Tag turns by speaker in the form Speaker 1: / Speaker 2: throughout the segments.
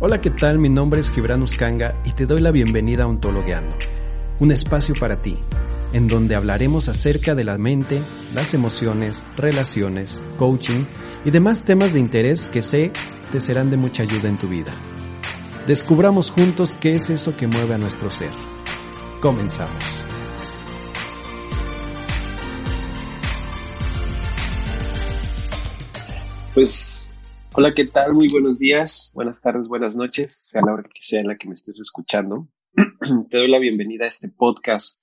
Speaker 1: Hola, ¿qué tal? Mi nombre es Gibran Uscanga y te doy la bienvenida a Ontologueando, un espacio para ti, en donde hablaremos acerca de la mente, las emociones, relaciones, coaching y demás temas de interés que sé te serán de mucha ayuda en tu vida. Descubramos juntos qué es eso que mueve a nuestro ser. Comenzamos.
Speaker 2: Pues, hola, ¿qué tal? Muy buenos días, buenas tardes, buenas noches, sea la hora que sea en la que me estés escuchando. Te doy la bienvenida a este podcast.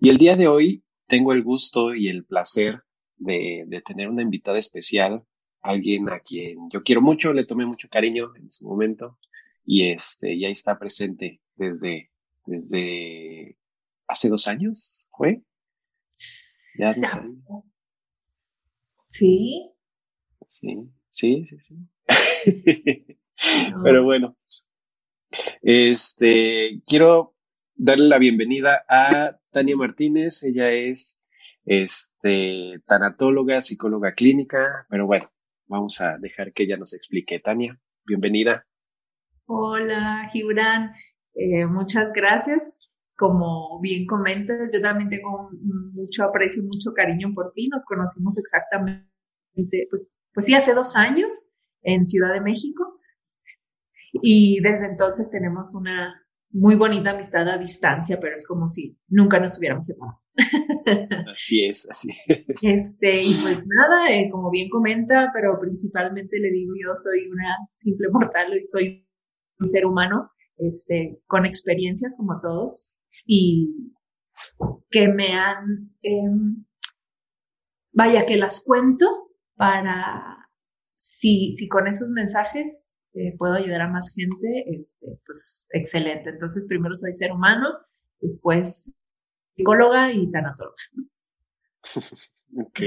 Speaker 2: Y el día de hoy tengo el gusto y el placer de, de tener una invitada especial, alguien a quien yo quiero mucho, le tomé mucho cariño en su momento y este, ya está presente desde, desde hace dos años, ¿fue? Ya dos años.
Speaker 3: Sí.
Speaker 2: Sí, sí, sí. Pero bueno, este, quiero darle la bienvenida a Tania Martínez. Ella es, este, tanatóloga, psicóloga clínica, pero bueno, vamos a dejar que ella nos explique. Tania, bienvenida.
Speaker 3: Hola, Gibran. Eh, muchas gracias. Como bien comentas, yo también tengo mucho aprecio y mucho cariño por ti. Nos conocimos exactamente, pues, pues sí, hace dos años en Ciudad de México. Y desde entonces tenemos una muy bonita amistad a distancia, pero es como si nunca nos hubiéramos separado.
Speaker 2: Así es, así.
Speaker 3: Este, y pues nada, eh, como bien comenta, pero principalmente le digo yo soy una simple mortal y soy un ser humano, este, con experiencias como todos y que me han, eh, vaya, que las cuento para, si, si con esos mensajes eh, puedo ayudar a más gente, este, pues excelente. Entonces, primero soy ser humano, después psicóloga y tanatóloga.
Speaker 2: ok,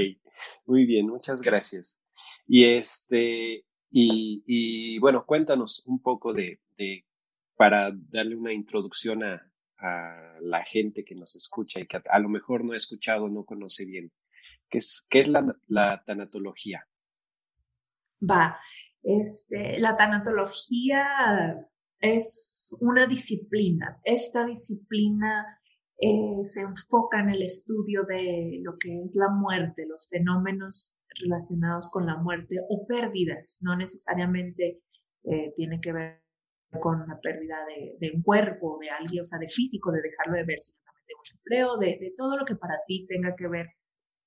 Speaker 2: muy bien, muchas gracias. Y este, y, y bueno, cuéntanos un poco de, de, para darle una introducción a, a la gente que nos escucha y que a, a, lo mejor no ha escuchado, no conoce bien. ¿Qué es, qué es la, la tanatología?
Speaker 3: Va, este, la tanatología es una disciplina. Esta disciplina eh, se enfoca en el estudio de lo que es la muerte, los fenómenos relacionados con la muerte o pérdidas. No necesariamente eh, tiene que ver con la pérdida de, de, un cuerpo, de alguien, o sea, de físico, de dejarlo de ver, sino de un empleo, de, de, todo lo que para ti tenga que ver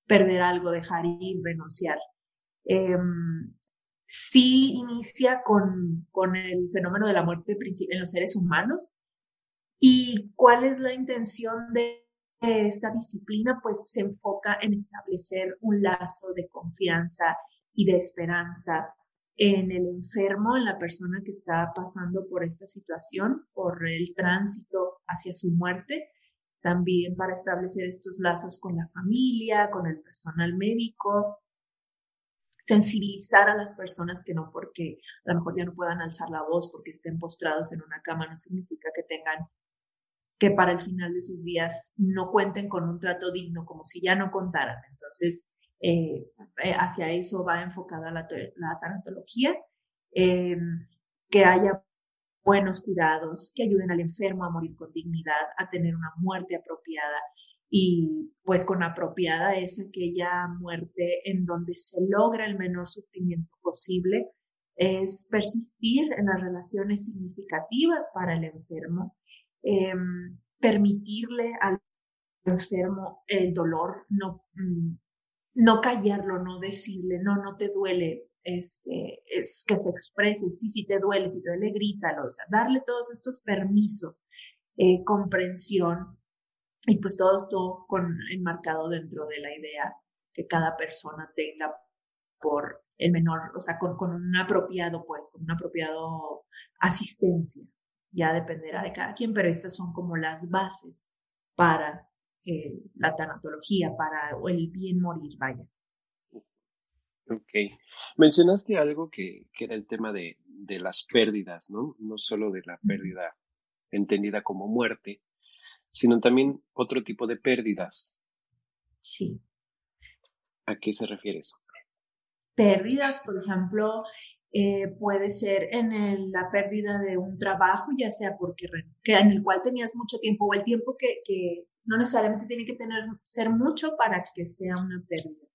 Speaker 3: perder algo, dejar ir, renunciar. Eh, sí inicia con, con el fenómeno de la muerte en los seres humanos. ¿Y cuál es la intención de esta disciplina? Pues se enfoca en establecer un lazo de confianza y de esperanza en el enfermo, en la persona que está pasando por esta situación, por el tránsito hacia su muerte, también para establecer estos lazos con la familia, con el personal médico, sensibilizar a las personas que no porque a lo mejor ya no puedan alzar la voz porque estén postrados en una cama no significa que tengan que para el final de sus días no cuenten con un trato digno como si ya no contaran. Entonces, eh, hacia eso va enfocada la, la tanatología, eh, que haya buenos cuidados, que ayuden al enfermo a morir con dignidad, a tener una muerte apropiada, y pues con apropiada es aquella muerte en donde se logra el menor sufrimiento posible, es persistir en las relaciones significativas para el enfermo, eh, permitirle al enfermo el dolor, no, mm, no callarlo, no decirle, no, no te duele, este, es que se exprese, sí, sí te duele, si te duele, grítalo, o sea, darle todos estos permisos, eh, comprensión, y pues todo esto con, enmarcado dentro de la idea que cada persona tenga por el menor, o sea, con, con un apropiado, pues, con un apropiado asistencia. Ya dependerá de cada quien, pero estas son como las bases para eh, la tanatología, para el bien morir, vaya.
Speaker 2: Ok. Mencionaste algo que, que era el tema de, de, las pérdidas, ¿no? No solo de la pérdida entendida como muerte, sino también otro tipo de pérdidas.
Speaker 3: Sí.
Speaker 2: ¿A qué se refiere eso?
Speaker 3: Pérdidas, por ejemplo, eh, puede ser en la pérdida de un trabajo, ya sea porque que en el cual tenías mucho tiempo o el tiempo que, que no necesariamente tiene que tener ser mucho para que sea una pérdida,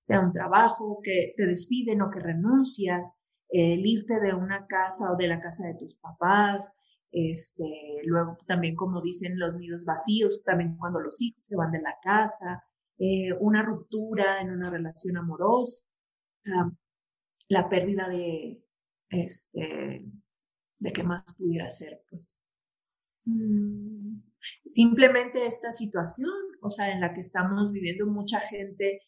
Speaker 3: sea un trabajo que te despiden o que renuncias, el irte de una casa o de la casa de tus papás, este, luego también como dicen los nidos vacíos, también cuando los hijos se van de la casa, eh, una ruptura en una relación amorosa, la pérdida de, este, de qué más pudiera ser, pues. Mm, simplemente esta situación, o sea, en la que estamos viviendo, mucha gente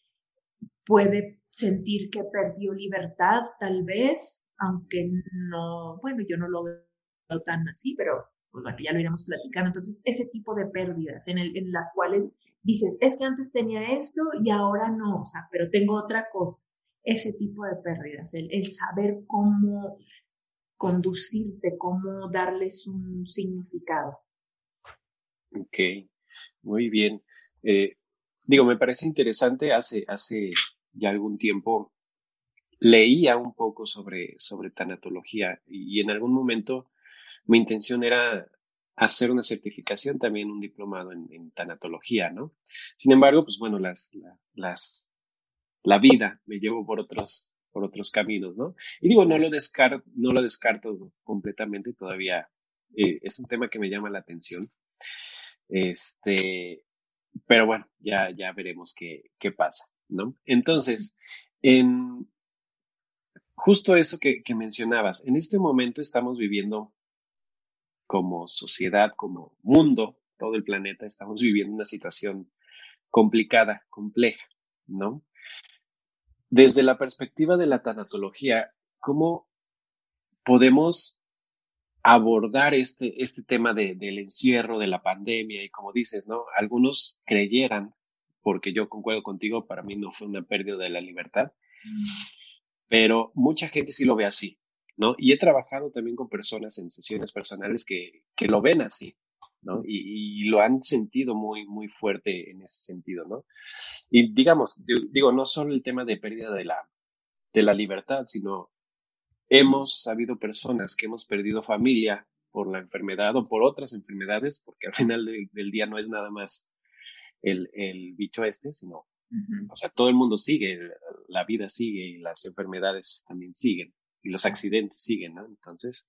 Speaker 3: puede sentir que perdió libertad, tal vez, aunque no, bueno, yo no lo veo tan así, pero pues, bueno, ya lo iremos platicando. Entonces, ese tipo de pérdidas en, el, en las cuales dices, es que antes tenía esto y ahora no, o sea, pero tengo otra cosa. Ese tipo de pérdidas, el, el saber cómo conducirte, cómo darles un significado.
Speaker 2: Ok, muy bien. Eh, digo, me parece interesante, hace, hace ya algún tiempo leía un poco sobre, sobre tanatología y, en algún momento mi intención era hacer una certificación, también un diplomado en, tanatología, ¿no? Sin embargo, pues bueno, las, las, la vida me llevo por otros, por otros caminos, ¿no? Y digo, no lo descarto, no lo descarto completamente, todavía eh, es un tema que me llama la atención. Este, pero bueno, ya, ya veremos qué, qué pasa, Entonces, en justo eso que, mencionabas, en este momento estamos viviendo como sociedad, como mundo, todo el planeta, estamos viviendo una situación complicada, compleja, ¿no? Desde la perspectiva de la tanatología, ¿cómo podemos abordar este, este tema de, del encierro, de la pandemia? Y como dices, ¿no? Algunos creyeran, porque yo concuerdo contigo, para mí no fue una pérdida de la libertad, mm. pero mucha gente sí lo ve así, ¿no? Y he trabajado también con personas en sesiones personales que, que lo ven así, ¿no? Y, y, lo han sentido muy, muy fuerte en ese sentido, ¿no? Y digamos, digo, no solo el tema de pérdida de la, de la libertad, sino hemos sabido personas que hemos perdido familia por la enfermedad o por otras enfermedades, porque al final del, día no es nada más el, el bicho este, sino, o sea, todo el mundo sigue, la vida sigue y las enfermedades también siguen y los accidentes siguen, ¿no? Entonces,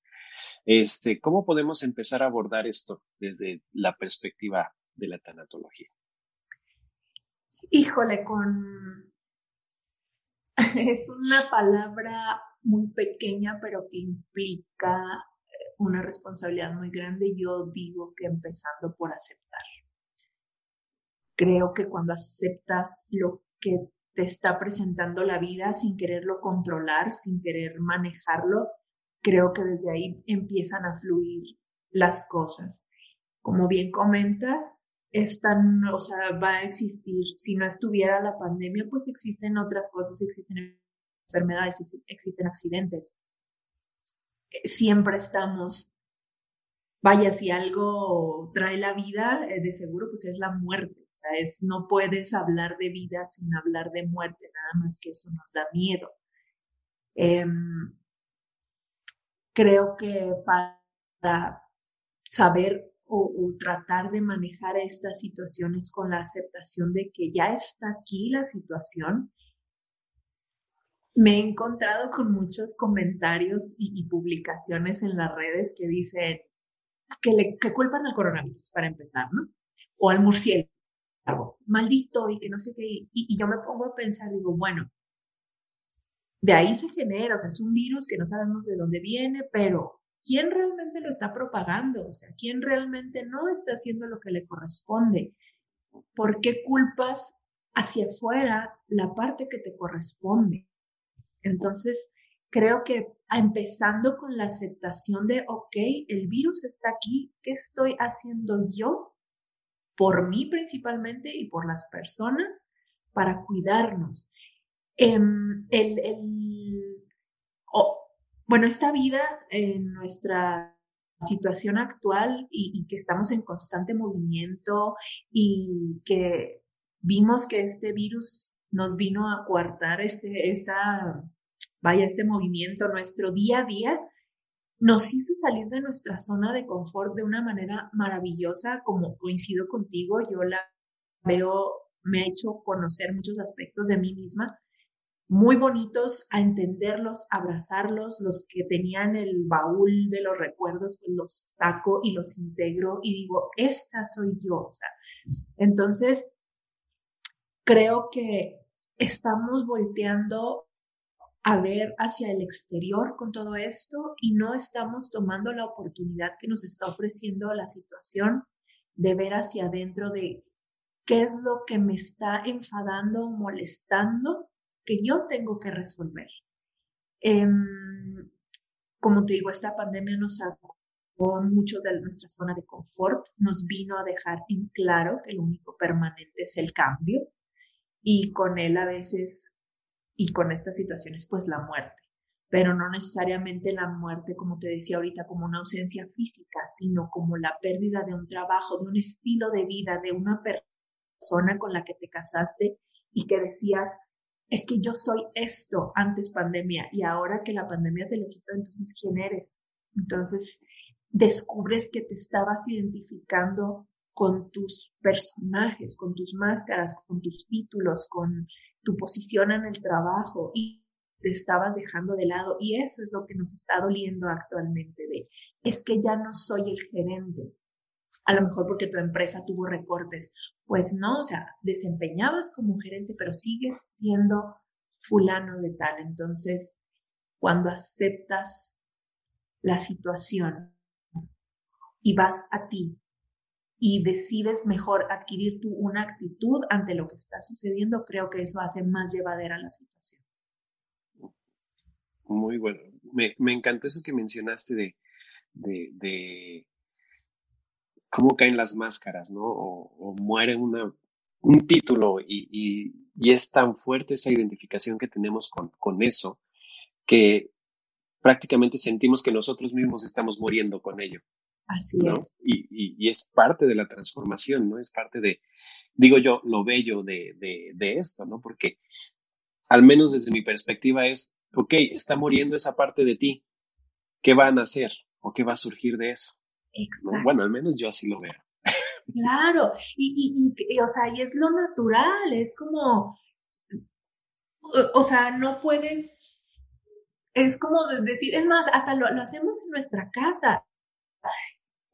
Speaker 2: este, ¿cómo podemos empezar a abordar esto desde la perspectiva de la tanatología?
Speaker 3: Híjole, con... es una palabra muy pequeña, pero que implica una responsabilidad muy grande. Yo digo que empezando por aceptar. Creo que cuando aceptas lo que te está presentando la vida sin quererlo controlar, sin querer manejarlo, creo que desde ahí empiezan a fluir las cosas. Como bien comentas, esta, o sea, va a existir, si no estuviera la pandemia, pues existen otras cosas, existen enfermedades, existen accidentes. Siempre estamos vaya, si algo trae la vida, eh, de seguro pues es la muerte. O sea, es, no puedes hablar de vida sin hablar de muerte, nada más que eso nos da miedo. Em, creo que para saber o, tratar de manejar estas situaciones con la aceptación de que ya está aquí la situación, me he encontrado con muchos comentarios y publicaciones en las redes que dicen, que, le, que culpan al coronavirus, para empezar, ¿no? O al murciélago, maldito y que no sé qué. Y, y yo me pongo a pensar, digo, bueno, de ahí se genera, o sea, es un virus que no sabemos de dónde viene, pero ¿quién realmente lo está propagando? O sea, ¿quién realmente no está haciendo lo que le corresponde? ¿por qué culpas hacia afuera la parte que te corresponde? Entonces, creo que empezando con la aceptación de, ok, el virus está aquí, ¿qué estoy haciendo yo por mí principalmente y por las personas para cuidarnos? Em, el, bueno, esta vida en nuestra situación actual y, que estamos en constante movimiento y que vimos que este virus nos vino a coartar este, esta, vaya, este movimiento, nuestro día a día, nos hizo salir de nuestra zona de confort de una manera maravillosa, como coincido contigo, yo la veo, me ha hecho conocer muchos aspectos de mí misma muy bonitos a entenderlos, abrazarlos, los que tenían el baúl de los recuerdos, pues los saco y los integro y digo, esta soy yo. entonces, creo que estamos volteando a ver hacia el exterior con todo esto y no estamos tomando la oportunidad que nos está ofreciendo la situación de ver hacia adentro de qué es lo que me está enfadando o molestando que yo tengo que resolver. Em, como te digo, esta pandemia nos sacó mucho de nuestra zona de confort, nos vino a dejar en claro que lo único permanente es el cambio y con él a veces y con estas situaciones pues la muerte, pero no necesariamente la muerte como te decía ahorita como una ausencia física, sino como la pérdida de un trabajo, de un estilo de vida, de una persona con la que te casaste y que decías es que yo soy esto antes pandemia y ahora que la pandemia te lo quitó, entonces ¿quién eres? Entonces descubres que te estabas identificando con tus personajes, con tus máscaras, con tus títulos, con tu posición en el trabajo y te estabas dejando de lado y eso es lo que nos está doliendo actualmente de es que ya no soy el gerente, a lo mejor porque tu empresa tuvo recortes. Pues no, o sea, desempeñabas como gerente, pero sigues siendo fulano de tal. Entonces, cuando aceptas la situación y vas a ti y decides mejor adquirir tú una actitud ante lo que está sucediendo, creo que eso hace más llevadera la situación.
Speaker 2: Muy bueno. Me, me encantó eso que mencionaste de, de cómo caen las máscaras, ¿no? O, muere un título y, es tan fuerte esa identificación que tenemos con, con eso que prácticamente sentimos que nosotros mismos estamos muriendo con ello.
Speaker 3: Así es.
Speaker 2: Y, es parte de la transformación, ¿no? Es parte de, digo yo, lo bello de, de, esto, ¿no? Porque al menos desde mi perspectiva es, ok, está muriendo esa parte de ti. ¿Qué van a hacer o qué va a surgir de eso? Exacto. Bueno, al menos yo así lo veo.
Speaker 3: Claro, y, y, o sea, y es lo natural, es como, o, sea, no puedes, es como decir, es más, hasta lo, hacemos en nuestra casa.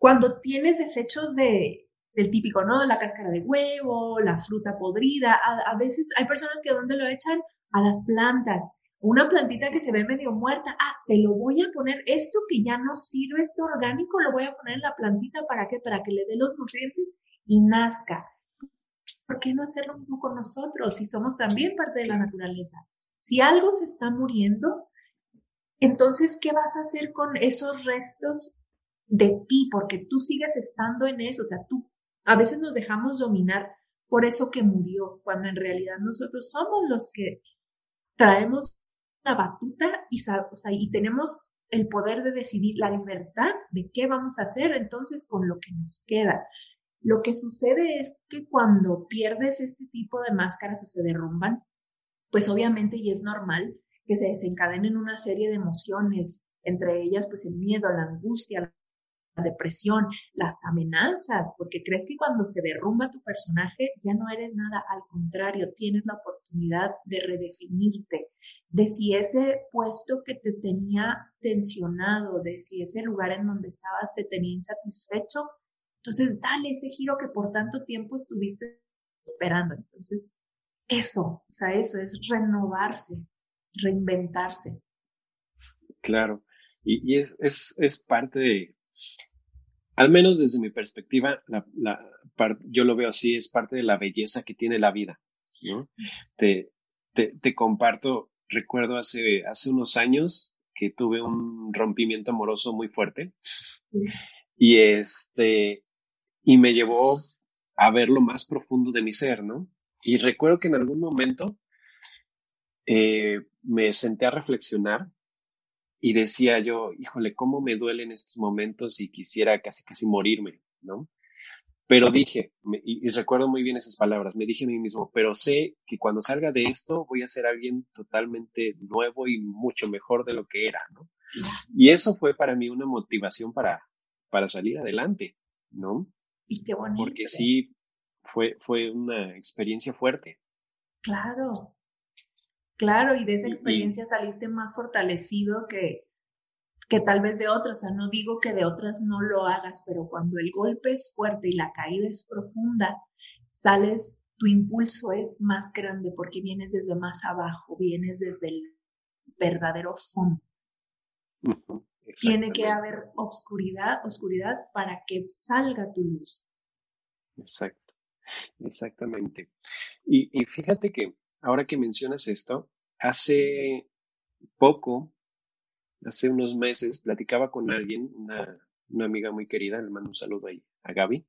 Speaker 3: Cuando tienes desechos de, del típico, ¿no? La cáscara de huevo, la fruta podrida, a, a veces hay personas que donde lo echan a las plantas una plantita que se ve medio muerta, ah, se lo voy a poner, esto que ya no sirve, esto orgánico, lo voy a poner en la plantita para que, para que le dé los nutrientes y nazca. ¿Por qué no hacerlo mismo con nosotros si somos también parte de la naturaleza? Si algo se está muriendo, entonces, ¿qué vas a hacer con esos restos de ti? Porque tú sigues estando en eso, o sea, tú a veces nos dejamos dominar por eso que murió, cuando en realidad nosotros somos los que traemos la batuta y, o sea, y tenemos el poder de decidir la libertad de qué vamos a hacer entonces con lo que nos queda. Lo que sucede es que cuando pierdes este tipo de máscaras o se derrumban, pues obviamente y es normal que se desencadenen una serie de emociones, entre ellas pues el miedo, la angustia, depresión, las amenazas, porque crees que cuando se derrumba tu personaje ya no eres nada, al contrario, tienes la oportunidad de redefinirte, de si ese puesto que te tenía tensionado, de si ese lugar en donde estabas te tenía insatisfecho, entonces dale ese giro que por tanto tiempo estuviste esperando. Entonces, eso, o sea, eso es renovarse, reinventarse.
Speaker 2: Claro, y, es, es, es parte de, al menos desde mi perspectiva, yo lo veo así, es parte de la belleza que tiene la vida. Te, comparto, recuerdo hace, hace unos años que tuve un rompimiento amoroso muy fuerte y este, y me llevó a ver lo más profundo de mi ser, ¿no? Y recuerdo que en algún momento eh, me senté a reflexionar y decía yo, híjole, cómo me duelen estos momentos y quisiera casi casi morirme, ¿no? Pero dije, y, recuerdo muy bien esas palabras, me dije a mí mismo, pero sé que cuando salga de esto voy a ser alguien totalmente nuevo y mucho mejor de lo que era, ¿no? Y eso fue para mí una motivación para, para salir adelante, ¿no?
Speaker 3: Y qué bonito.
Speaker 2: Porque sí, fue, fue una experiencia fuerte.
Speaker 3: Claro, claro, y de esa experiencia saliste más fortalecido que, que tal vez de otras. O sea, no digo que de otras no lo hagas, pero cuando el golpe es fuerte y la caída es profunda, sales, tu impulso es más grande porque vienes desde más abajo, vienes desde el verdadero fondo. Tiene que haber oscuridad, oscuridad para que salga tu luz.
Speaker 2: Exacto, exactamente. Y, y fíjate que ahora que mencionas esto, hace poco, hace unos meses, platicaba con alguien, una, una amiga muy querida, le mando un saludo ahí a Gaby.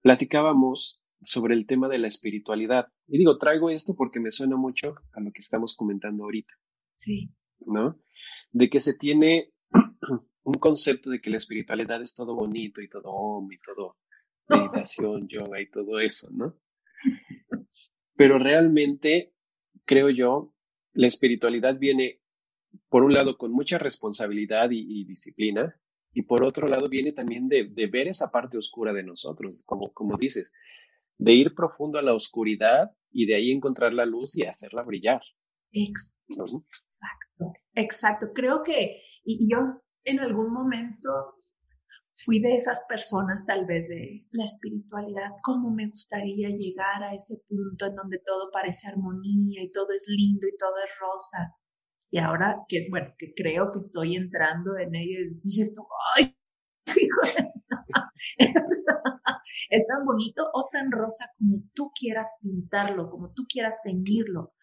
Speaker 2: Platicábamos sobre el tema de la espiritualidad. Y digo, traigo esto porque me suena mucho a lo que estamos comentando ahorita.
Speaker 3: Sí.
Speaker 2: ¿No? De que se tiene un concepto de que la espiritualidad es todo bonito y todo om y todo meditación, yoga y todo eso, ¿no? Pero realmente, creo yo, la espiritualidad viene, por un lado, con mucha responsabilidad y, disciplina, y por otro lado, viene también de, ver esa parte oscura de nosotros, como, como dices, de ir profundo a la oscuridad y de ahí encontrar la luz y hacerla brillar.
Speaker 3: Exacto. Exacto. Creo que, y yo en algún momento fui de esas personas tal vez de la espiritualidad, cómo me gustaría llegar a ese punto en donde todo parece armonía y todo es lindo y todo es rosa. Y ahora que, bueno, que creo que estoy entrando en ello, y esto, ay, es tan bonito o tan rosa como tú quieras pintarlo, como tú quieras teñirlo.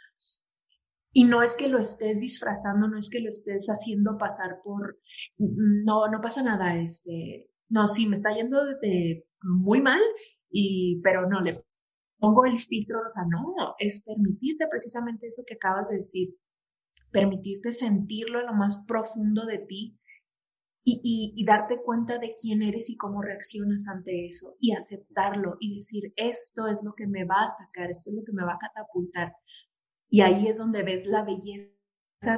Speaker 3: Y no es que lo estés disfrazando, no es que lo estés haciendo pasar por, no, no pasa nada, este, no, sí, me está yendo de muy mal, y, pero no, le pongo el filtro, o sea, no, es permitirte precisamente eso que acabas de decir, permitirte sentirlo en lo más profundo de ti y, y, y, darte cuenta de quién eres y cómo reaccionas ante eso y aceptarlo y decir, esto es lo que me va a sacar, esto es lo que me va a catapultar. Y ahí es donde ves la belleza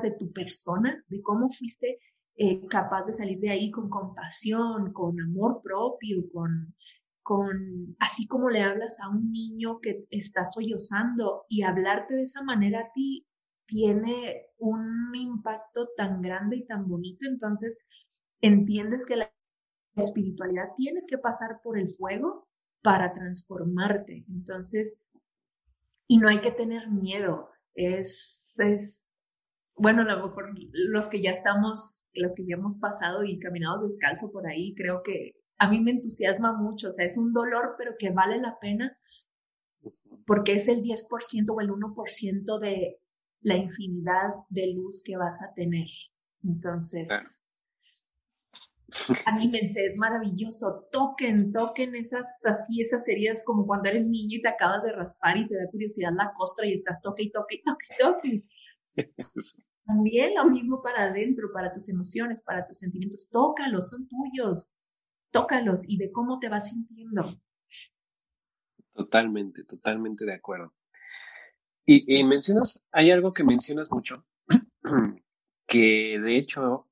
Speaker 3: de tu persona, de cómo fuiste eh, capaz de salir de ahí con compasión, con amor propio, con, con, así como le hablas a un niño que está sollozando. Y hablarte de esa manera a ti tiene un impacto tan grande y tan bonito, entonces entiendes que la espiritualidad tienes que pasar por el fuego para transformarte. Entonces, y no hay que tener miedo es, es, bueno, a lo mejor los que ya estamos, los que ya hemos pasado y caminado descalzo por ahí, creo que a mí me entusiasma mucho, o sea, es un dolor, pero que vale la pena porque es el 10% o el 1% de la infinidad de luz que vas a tener. Entonces, anímense, es maravilloso. Toquen, toquen esas así, esas heridas como cuando eres niño y te acabas de raspar y te da curiosidad la costra y estás toque y toque y toque y toque. También lo mismo para adentro, para tus emociones, para tus sentimientos. Tócalos, son tuyos. Tócalos y ve cómo te vas sintiendo.
Speaker 2: Totalmente, totalmente de acuerdo. Y, y mencionas, hay algo que mencionas mucho, que de hecho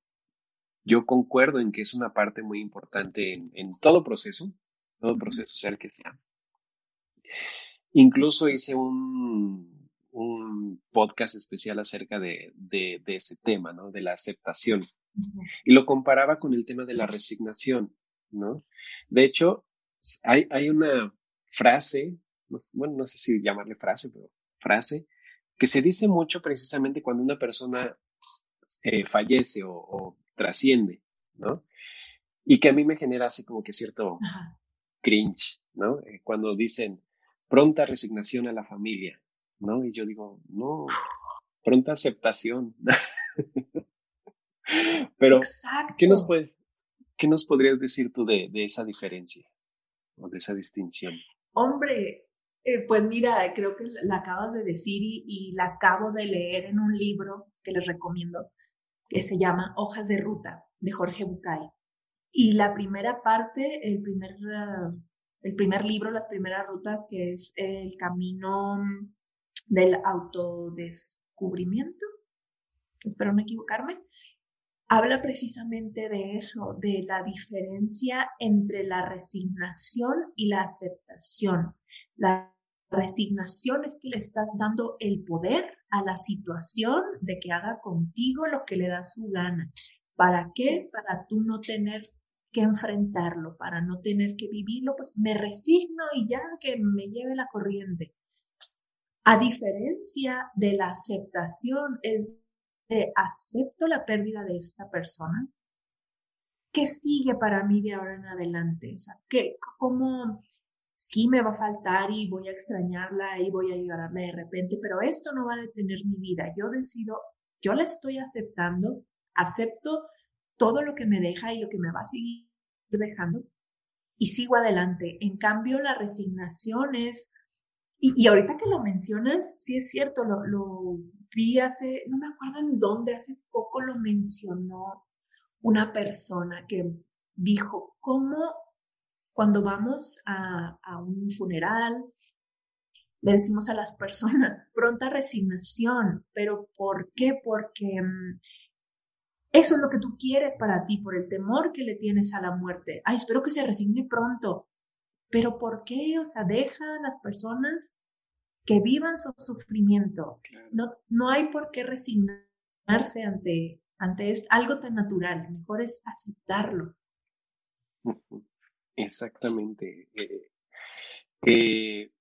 Speaker 2: yo concuerdo en que es una parte muy importante en, todo proceso, todo proceso sea el que sea. Incluso hice un, un podcast especial acerca de, de, ese tema, ¿no? De la aceptación. Y lo comparaba con el tema de la resignación, ¿no? De hecho, hay, hay una frase, bueno, no sé si llamarle frase, pero frase, que se dice mucho precisamente cuando una persona eh, fallece o, trasciende, ¿no? Y que a mí me genera así como que cierto cringe, ¿no? Eh, cuando dicen pronta resignación a la familia, ¿no? Y yo digo, no, pronta aceptación. Pero, ¿qué nos puedes, qué nos podrías decir tú de, de esa diferencia o de esa distinción?
Speaker 3: Hombre, eh, pues mira, creo que la acabas de decir y, la acabo de leer en un libro que les recomiendo, que se llama Hojas de Ruta, de Jorge Bucay. Y la primera parte, el primer, el primer libro, las primeras rutas, que es el camino del autodescubrimiento, espero no equivocarme, habla precisamente de eso, de la diferencia entre la resignación y la aceptación. La resignación es que le estás dando el poder a la situación de que haga contigo lo que le da su gana. ¿Para qué? Para tú no tener que enfrentarlo, para no tener que vivirlo, pues me resigno y ya que me lleve la corriente. A diferencia de la aceptación, es de acepto la pérdida de esta persona, ¿qué sigue para mí de ahora en adelante? O sea, ¿qué, ¿cómo sí me va a faltar y voy a extrañarla y voy a llorarle de repente, pero esto no va a detener mi vida. Yo decido, yo la estoy aceptando, acepto todo lo que me deja y lo que me va a seguir dejando y sigo adelante. En cambio, la resignación es, y, ahorita que lo mencionas, sí es cierto, lo, lo vi hace, no me acuerdo en dónde, hace poco lo mencionó una persona que dijo, ¿cómo cuando vamos a, un funeral, le decimos a las personas pronta resignación, pero ¿por qué? Porque mm, eso es lo que tú quieres para ti, por el temor que le tienes a la muerte. Ay, espero que se resigne pronto. Pero ¿por qué? O sea, deja a las personas que vivan su sufrimiento. No, no hay por qué resignarse ante, ante algo tan natural. Mejor es aceptarlo.
Speaker 2: Exactamente. Eh, eh,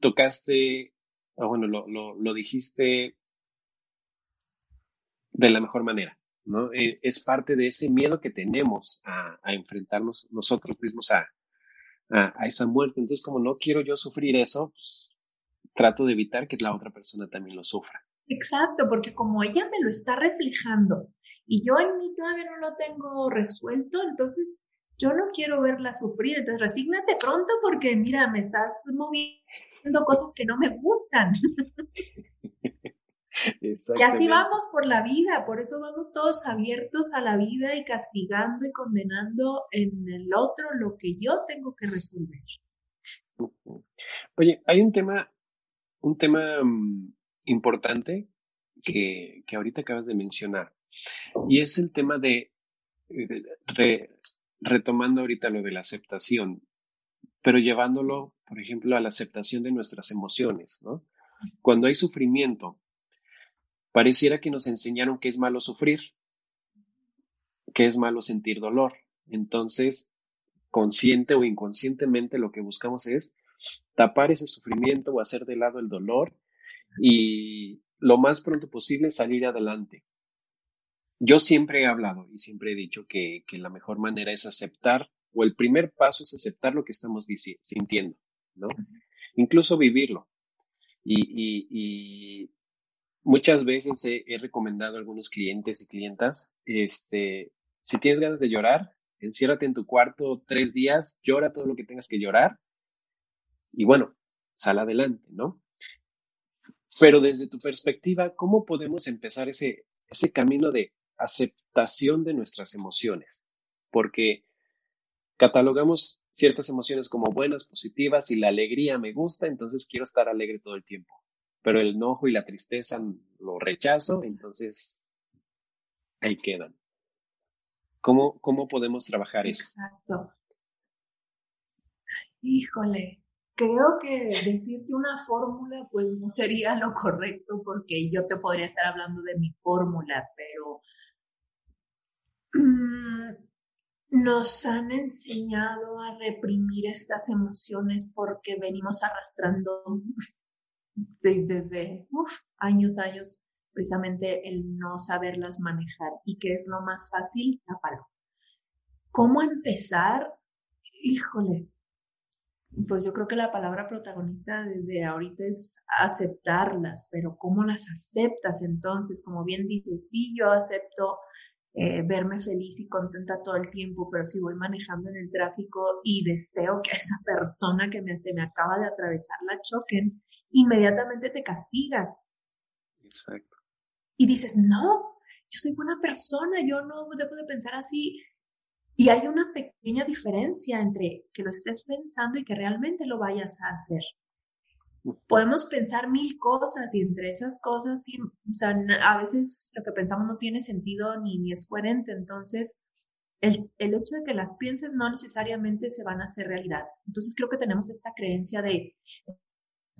Speaker 2: tocaste, ah, bueno, lo, lo, dijiste de la mejor manera, ¿no? Eh, es parte de ese miedo que tenemos a, enfrentarnos nosotros mismos a, a, esa muerte. Entonces, como no quiero yo sufrir eso, pues, trato de evitar que la otra persona también lo sufra.
Speaker 3: Exacto, porque como ella me lo está reflejando y yo en mí todavía no lo tengo resuelto, entonces yo no quiero verla sufrir, entonces resígnate pronto porque mira, me estás moviendo cosas que no me gustan. y así vamos por la vida, por eso vamos todos abiertos a la vida y castigando y condenando en el otro lo que yo tengo que resolver.
Speaker 2: Oye, hay un tema, un tema mm, importante que, que ahorita acabas de mencionar, y es el tema de, de retomando ahorita lo de la aceptación, pero llevándolo, por ejemplo, a la aceptación de nuestras emociones, ¿no? Cuando hay sufrimiento, pareciera que nos enseñaron que es malo sufrir, que es malo sentir dolor. Entonces, consciente o inconscientemente lo que buscamos es tapar ese sufrimiento o hacer de lado el dolor y lo más pronto posible salir adelante. Yo siempre he hablado y siempre he dicho que, la mejor manera es aceptar, o el primer paso es aceptar lo que estamos sintiendo, ¿no? Incluso vivirlo. Y, muchas veces he, recomendado a algunos clientes y clientas, este, si tienes ganas de llorar, enciérrate en tu cuarto tres días, llora todo lo que tengas que llorar y bueno, sal adelante, ¿no? Pero desde tu perspectiva, ¿cómo podemos empezar ese, ese camino de aceptación de nuestras emociones, porque catalogamos ciertas emociones como buenas, positivas y la alegría me gusta, entonces quiero estar alegre todo el tiempo, pero el enojo y la tristeza lo rechazo, entonces ahí quedan. ¿Cómo, cómo podemos trabajar eso?
Speaker 3: Exacto. Híjole, creo que decirte una fórmula pues no sería lo correcto porque yo te podría estar hablando de mi fórmula, pero nos han enseñado a reprimir estas emociones porque venimos arrastrando desde años, años, precisamente el no saberlas manejar y que es lo más fácil, palo. ¿Cómo empezar? Híjole, pues yo creo que la palabra protagonista desde ahorita es aceptarlas, pero ¿cómo las aceptas entonces? Como bien dices, sí, yo acepto eh, verme feliz y contenta todo el tiempo, pero si voy manejando en el tráfico y deseo que esa persona que me, se me acaba de atravesar la choquen, inmediatamente te castigas.
Speaker 2: Exacto.
Speaker 3: Y dices, no, yo soy buena persona, yo no debo de pensar así. Y hay una pequeña diferencia entre que lo estés pensando y que realmente lo vayas a hacer. Podemos pensar mil cosas y entre esas cosas, o sea, a veces lo que pensamos no tiene sentido ni, ni es coherente. Entonces, el, el, hecho de que las pienses no necesariamente se van a hacer realidad. Entonces, creo que tenemos esta creencia de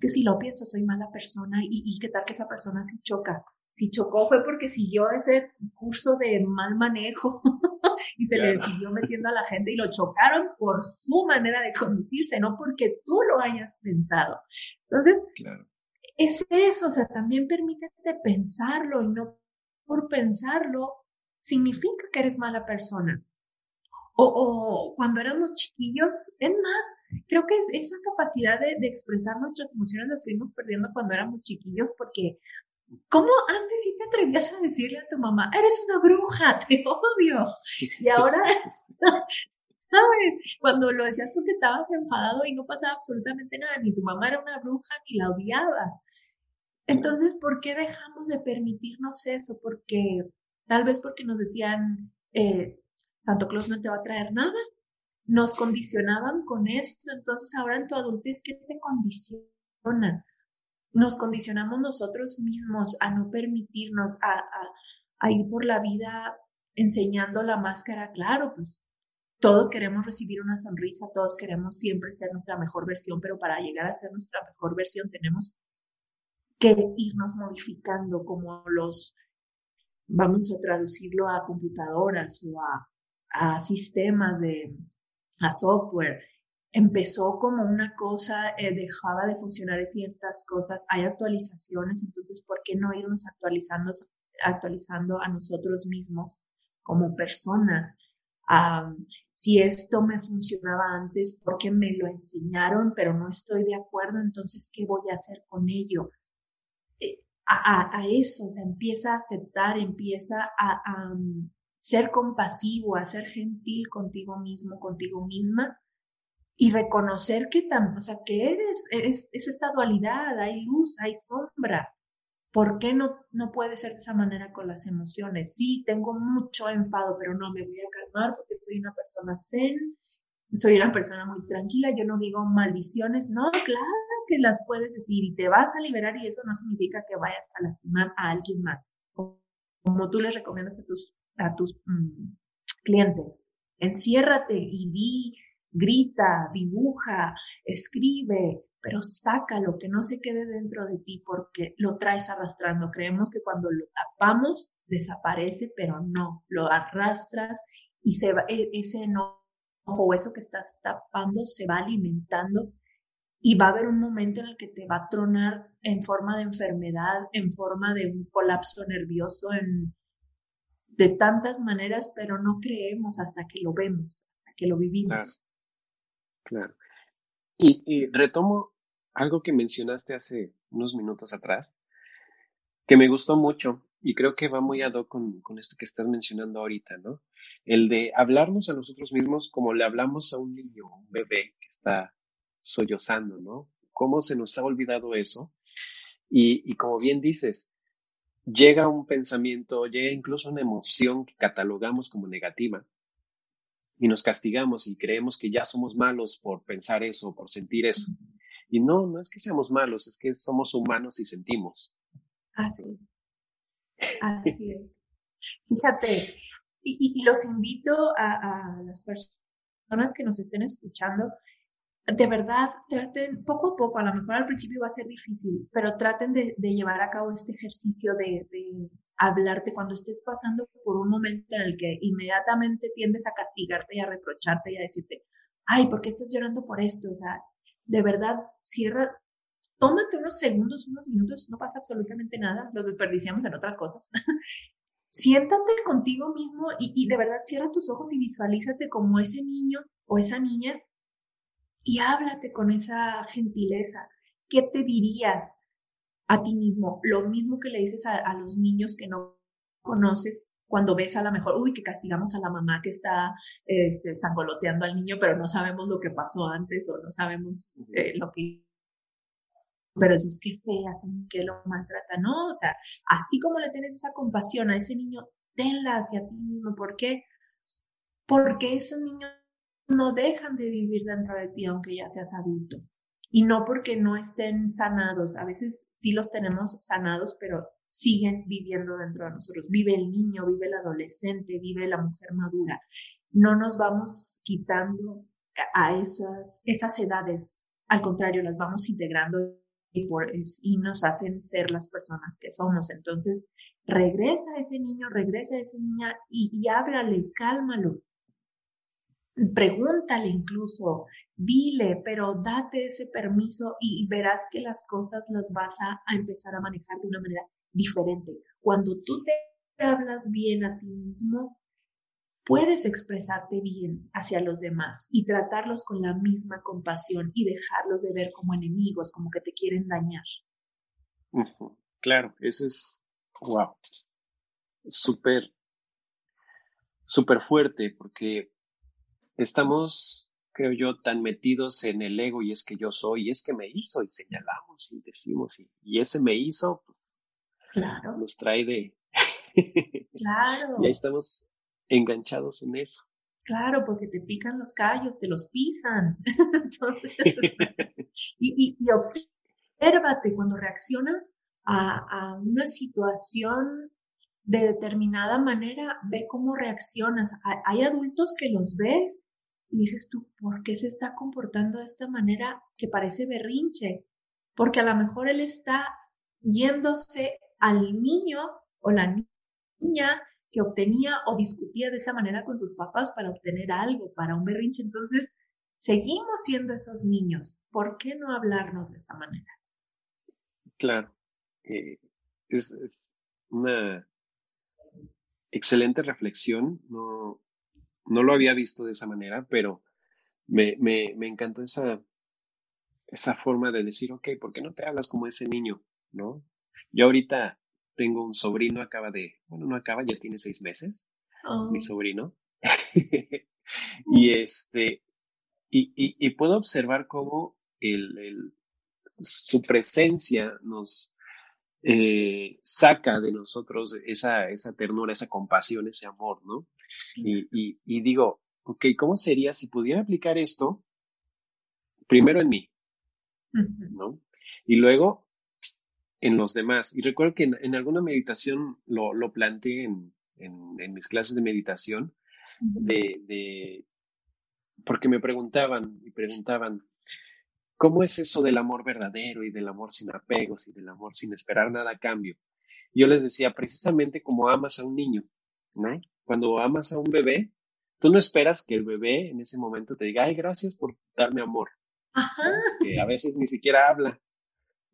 Speaker 3: que si lo pienso soy mala persona y, y qué tal que esa persona se choca. Si chocó fue porque siguió ese curso de mal manejo y se le siguió metiendo a la gente y lo chocaron por su manera de conducirse, no porque tú lo hayas pensado. Entonces, es eso, o sea, también permítete pensarlo y no por pensarlo significa que eres mala persona. O, cuando éramos chiquillos, es más, creo que es esa capacidad de, de expresar nuestras emociones la fuimos perdiendo cuando éramos chiquillos porque ¿Cómo antes sí te atrevías a decirle a tu mamá, eres una bruja, te odio? Y ahora, ¿sabes? Cuando lo decías porque estabas enfadado y no pasaba absolutamente nada, ni tu mamá era una bruja ni la odiabas. Entonces, ¿por qué dejamos de permitirnos eso? Porque tal vez porque nos decían, eh, Santo Claus no te va a traer nada. Nos condicionaban con esto, entonces ahora en tu adultez, ¿qué te condiciona? Nos condicionamos nosotros mismos a no permitirnos a, ir por la vida enseñando la máscara, claro, pues todos queremos recibir una sonrisa, todos queremos siempre ser nuestra mejor versión, pero para llegar a ser nuestra mejor versión tenemos que irnos modificando como los, vamos a traducirlo a computadoras o a, a sistemas de, a software empezó como una cosa, eh, dejaba de funcionar ciertas cosas, hay actualizaciones, entonces, ¿por qué no irnos actualizando, actualizando a nosotros mismos como personas? si esto me funcionaba antes porque me lo enseñaron, pero no estoy de acuerdo, entonces, ¿qué voy a hacer con ello? Eh, a, a, eso, o sea, empieza a aceptar, empieza a, um, ser compasivo, a ser gentil contigo mismo, contigo misma, y reconocer que, o sea, que eres, es, esta dualidad, hay luz, hay sombra. ¿Por qué no, no puede ser de esa manera con las emociones? Sí, tengo mucho enfado, pero no me voy a calmar porque soy una persona zen, soy una persona muy tranquila, yo no digo maldiciones, no, claro que las puedes decir y te vas a liberar y eso no significa que vayas a lastimar a alguien más, como tú les recomiendas a tus, a tus mm, clientes. Enciérrate y di grita, dibuja, escribe, pero sácalo, que no se quede dentro de ti porque lo traes arrastrando. Creemos que cuando lo tapamos desaparece, pero no, lo arrastras y e, ese enojo o eso que estás tapando se va alimentando y va a haber un momento en el que te va a tronar en forma de enfermedad, en forma de un colapso nervioso, en, de tantas maneras, pero no creemos hasta que lo vemos, hasta que lo vivimos.
Speaker 2: Claro. Y, retomo algo que mencionaste hace unos minutos atrás, que me gustó mucho y creo que va muy ad hoc con, con, esto que estás mencionando ahorita, ¿no? El de hablarnos a nosotros mismos como le hablamos a un niño, un bebé que está sollozando, ¿no? ¿Cómo se nos ha olvidado eso? Y, y como bien dices, llega un pensamiento, llega incluso una emoción que catalogamos como negativa y nos castigamos y creemos que ya somos malos por pensar eso, por sentir eso. Y no, no es que seamos malos, es que somos humanos y sentimos.
Speaker 3: Así. Así es. Fíjate, y, los invito a, las personas que nos estén escuchando, de verdad, traten poco a poco, a lo mejor al principio va a ser difícil, pero traten de, llevar a cabo este ejercicio de hablarte cuando estés pasando por un momento en el que inmediatamente tiendes a castigarte y a reprocharte y a decirte, ay, ¿por qué estás llorando por esto? O de verdad, cierra, tómate unos segundos, unos minutos, no pasa absolutamente nada, los desperdiciamos en otras cosas. Siéntate contigo mismo y, y de verdad cierra tus ojos y visualízate como ese niño o esa niña y háblate con esa gentileza. ¿Qué te dirías a ti mismo? Lo mismo que le dices a, los niños que no conoces cuando ves a la mejor, uy, que castigamos a la mamá que está este, sangoloteando al niño, pero no sabemos lo que pasó antes o no sabemos eh, lo que pero es que fea, que lo maltrata, ¿no? O sea, así como le tienes esa compasión a ese niño, tenla hacia ti mismo. ¿Por qué? Porque esos niños no dejan de vivir dentro de ti aunque ya seas adulto. Y no porque no estén sanados, a veces sí los tenemos sanados, pero siguen viviendo dentro de nosotros. Vive el niño, vive el adolescente, vive la mujer madura. No nos vamos quitando a esas, esas edades, al contrario, las vamos integrando y, nos hacen ser las personas que somos. Entonces, regresa a ese niño, regresa a esa niña y, y háblale, cálmalo. Pregúntale incluso, dile, pero date ese permiso y, verás que las cosas las vas a, empezar a manejar de una manera diferente. Cuando tú te hablas bien a ti mismo, puedes expresarte bien hacia los demás y tratarlos con la misma compasión y dejarlos de ver como enemigos, como que te quieren dañar.
Speaker 2: Claro, eso es, wow, súper, súper fuerte porque estamos, creo yo, tan metidos en el ego y es que yo soy, y es que me hizo y señalamos y decimos y, ese me hizo, pues,
Speaker 3: claro.
Speaker 2: nos trae de...
Speaker 3: claro.
Speaker 2: Y ahí estamos enganchados en eso.
Speaker 3: Claro, porque te pican los callos, te los pisan. Entonces, y, y, obsérvate cuando reaccionas a, a, una situación de determinada manera, ve cómo reaccionas. Hay adultos que los ves y dices tú, ¿por qué se está comportando de esta manera que parece berrinche? Porque a lo mejor él está yéndose al niño o la niña que obtenía o discutía de esa manera con sus papás para obtener algo, para un berrinche. Entonces, seguimos siendo esos niños. ¿Por qué no hablarnos de esa manera?
Speaker 2: Claro. Eh, es, una excelente reflexión. No, no lo había visto de esa manera, pero me, me, me encantó esa, esa forma de decir, ok, ¿por qué no te hablas como ese niño? ¿No? Yo ahorita tengo un sobrino, acaba de, bueno, no acaba, ya tiene seis meses, mi oh. sobrino. y este, y, y, puedo observar cómo el, el, su presencia nos eh, saca de nosotros esa, esa ternura, esa compasión, ese amor, ¿no? Y, y, y digo, ok, ¿cómo sería si pudiera aplicar esto primero en mí? ¿No? Y luego en los demás. Y recuerdo que en, alguna meditación lo, lo planteé en, en, mis clases de meditación, de, de, porque me preguntaban y preguntaban, ¿cómo es eso del amor verdadero y del amor sin apegos y del amor sin esperar nada a cambio? Yo les decía, precisamente como amas a un niño, ¿no? Cuando amas a un bebé, tú no esperas que el bebé en ese momento te diga, ay, gracias por darme amor. Que a veces ni siquiera habla.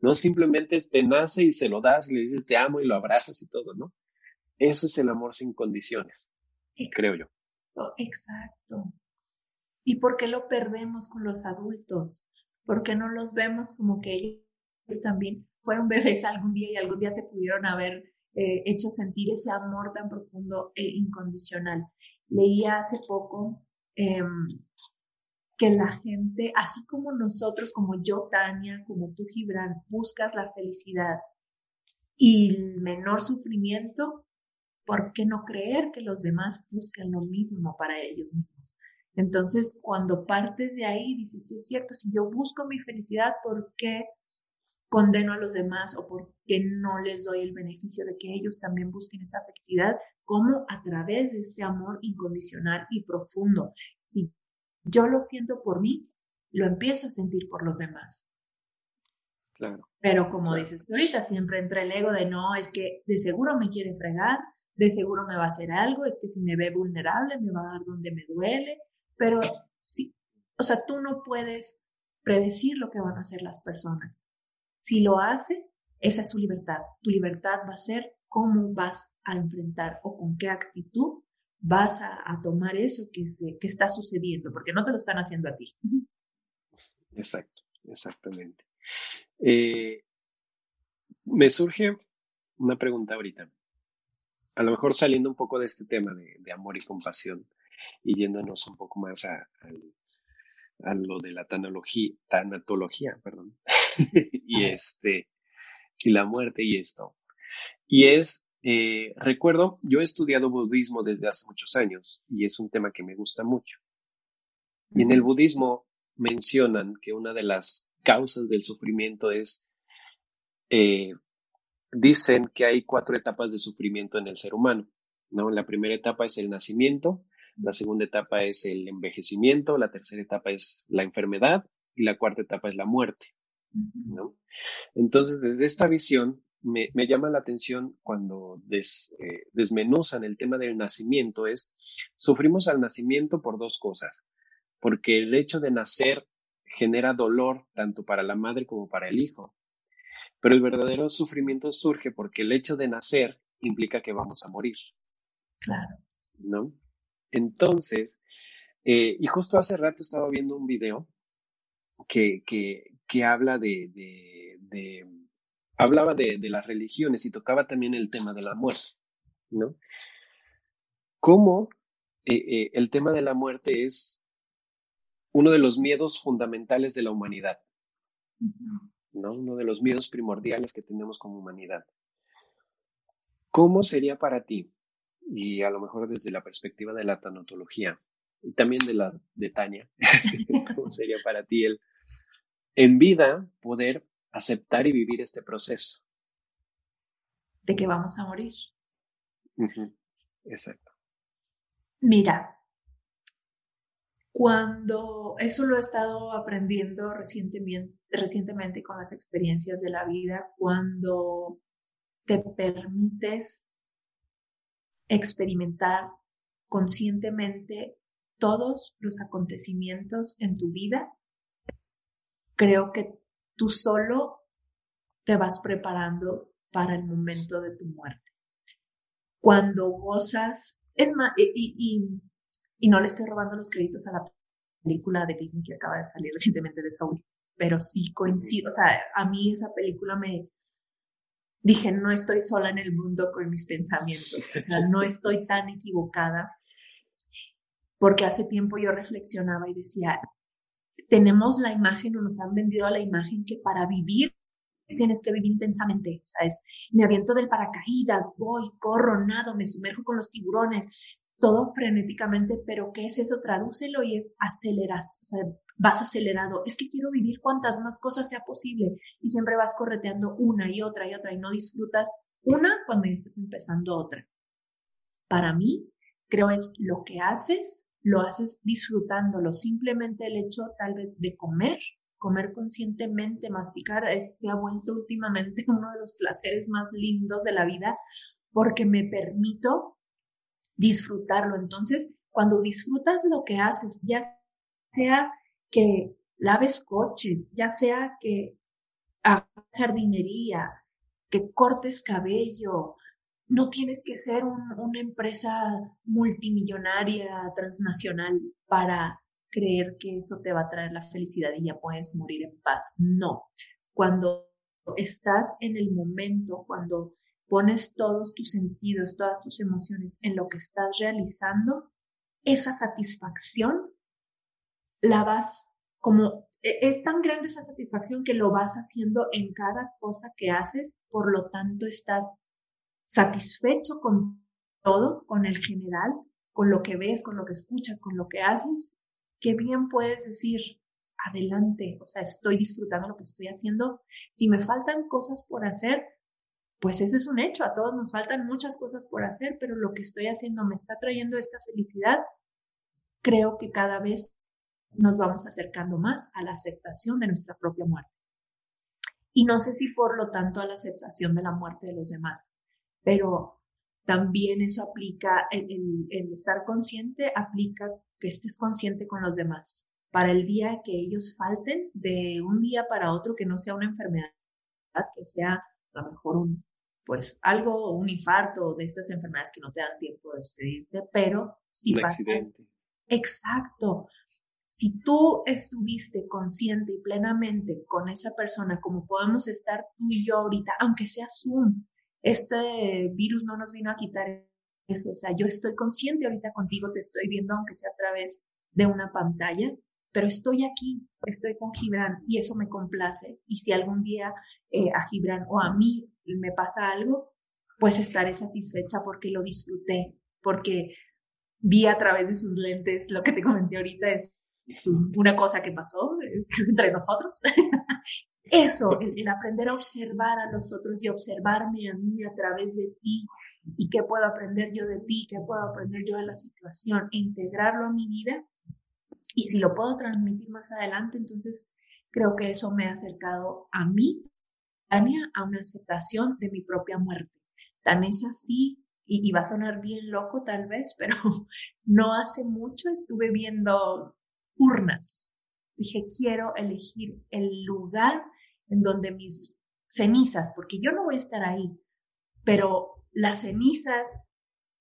Speaker 2: No simplemente te nace y se lo das y le dices te amo y lo abrazas y todo, ¿no? Eso es el amor sin condiciones, creo yo.
Speaker 3: Exacto. ¿Y por qué lo perdemos con los adultos? ¿Por qué no los vemos como que ellos también fueron bebés algún día y algún día te pudieron haber eh, hecho sentir ese amor tan profundo e incondicional? Leía hace poco em, que la gente, así como nosotros, como yo, Tania, como tú, Gibran, buscas la felicidad y el menor sufrimiento, ¿por qué no creer que los demás buscan lo mismo para ellos mismos? Entonces, cuando partes de ahí, dices, sí es cierto, si yo busco mi felicidad, ¿por qué condeno a los demás o por qué no les doy el beneficio de que ellos también busquen esa felicidad? como a través de este amor incondicional y profundo. Si yo lo siento por mí, lo empiezo a sentir por los demás.
Speaker 2: Claro.
Speaker 3: Pero como dices tú ahorita, siempre entra el ego de no, es que de seguro me quiere fregar, de seguro me va a hacer algo, es que si me ve vulnerable me va a dar donde me duele, pero sí, o sea, tú no puedes predecir lo que van a hacer las personas. Si lo hace, esa es su libertad. Tu libertad va a ser cómo vas a enfrentar o con qué actitud vas a, tomar eso que, se, que está sucediendo, porque no te lo están haciendo a ti.
Speaker 2: Exacto, exactamente. Eh, me surge una pregunta ahorita. A lo mejor saliendo un poco de este tema de, amor y compasión y yéndonos un poco más a, lo de la tanología, tanatología, perdón, y este, y la muerte y esto. Y es, eh, recuerdo, yo he estudiado budismo desde hace muchos años y es un tema que me gusta mucho. Y en el budismo mencionan que una de las causas del sufrimiento es, eh, dicen que hay cuatro etapas de sufrimiento en el ser humano. ¿no? La primera etapa es el nacimiento, la segunda etapa es el envejecimiento, la tercera etapa es la enfermedad y la cuarta etapa es la muerte. ¿No? Entonces, desde esta visión, me, llama la atención cuando eh, desmenuzan el tema del nacimiento, es, sufrimos al nacimiento por dos cosas, porque el hecho de nacer genera dolor tanto para la madre como para el hijo, pero el verdadero sufrimiento surge porque el hecho de nacer implica que vamos a morir.
Speaker 3: Claro.
Speaker 2: ¿No? Entonces, eh, y justo hace rato estaba viendo un video que, que, habla de, de, hablaba de, las religiones y tocaba también el tema de la muerte, ¿no? Cómo eh, eh, el tema de la muerte es uno de los miedos fundamentales de la humanidad, ¿no? Uno de los miedos primordiales que tenemos como humanidad. ¿Cómo sería para ti y a lo mejor desde la perspectiva de la tanatología y también de la de Tania, ¿cómo sería para ti el en vida poder aceptar y vivir este proceso?
Speaker 3: De que vamos a morir.
Speaker 2: Exacto.
Speaker 3: Mira, cuando eso lo he estado aprendiendo recientemente, recientemente con las experiencias de la vida, cuando te permites experimentar conscientemente todos los acontecimientos en tu vida, creo que tú solo te vas preparando para el momento de tu muerte. Cuando gozas, es más, y, y, no le estoy robando los créditos a la película de Disney que acaba de salir recientemente de Soul, pero sí coincido, o sea, a mí esa película me, dije, no estoy sola en el mundo con mis pensamientos, o sea, no estoy tan equivocada, porque hace tiempo yo reflexionaba y decía, tenemos la imagen o nos han vendido la imagen que para vivir tienes que vivir intensamente, o sea, es, me aviento del paracaídas, voy, corro, nado, me sumerjo con los tiburones, todo frenéticamente, pero ¿qué es eso? Tradúcelo y es aceleras, o sea, vas acelerado, es que quiero vivir cuantas más cosas sea posible y siempre vas correteando una y otra y otra y no disfrutas una cuando ya estás empezando otra. Para mí, creo es lo que haces, lo haces disfrutándolo, simplemente el hecho tal vez de comer, comer conscientemente, masticar, se ha vuelto últimamente uno de los placeres más lindos de la vida porque me permito disfrutarlo. Entonces, cuando disfrutas lo que haces, ya sea que laves coches, ya sea que hagas jardinería, que cortes cabello, no tienes que ser una empresa multimillonaria, transnacional para creer que eso te va a traer la felicidad y ya puedes morir en paz. No. Cuando estás en el momento, cuando pones todos tus sentidos, todas tus emociones en lo que estás realizando, esa satisfacción la vas como, e, es tan grande esa satisfacción que lo vas haciendo en cada cosa que haces, por lo tanto estás satisfecho con todo, con el general, con lo que ves, con lo que escuchas, con lo que haces, qué bien puedes decir, adelante, o sea, estoy disfrutando lo que estoy haciendo. Si me faltan cosas por hacer, pues eso es un hecho, a todos nos faltan muchas cosas por hacer, pero lo que estoy haciendo me está trayendo esta felicidad. Creo que cada vez nos vamos acercando más a la aceptación de nuestra propia muerte. Y no sé si por lo tanto a la aceptación de la muerte de los demás, pero también eso aplica, el, el estar consciente aplica que estés consciente con los demás. Para el día que ellos falten, de un día para otro, que no sea una enfermedad, que sea a lo mejor un, pues algo, un infarto de estas enfermedades que no te dan tiempo de despedirte, pero si
Speaker 2: un accidente.
Speaker 3: Exacto. si tú estuviste consciente y plenamente con esa persona, como podemos estar tú y yo ahorita, aunque sea Zoom, este virus no nos vino a quitar eso. O sea, yo estoy consciente ahorita contigo, te estoy viendo, aunque sea a través de una pantalla, pero estoy aquí, estoy con Gibran y eso me complace. Y si algún día eh, a Gibran o a mí me pasa algo, pues estaré satisfecha porque lo disfruté, porque vi a través de sus lentes lo que te comenté ahorita es una cosa que pasó eh, entre nosotros. Eso, el, aprender a observar a los otros y observarme a mí a través de ti y qué puedo aprender yo de ti, qué puedo aprender yo de la situación, e integrarlo a mi vida y si lo puedo transmitir más adelante, entonces creo que eso me ha acercado a mí, Tania, a una aceptación de mi propia muerte. Tan es así, y, y va a sonar bien loco tal vez, pero no hace mucho estuve viendo urnas. Dije, quiero elegir el lugar en donde mis cenizas, porque yo no voy a estar ahí, pero las cenizas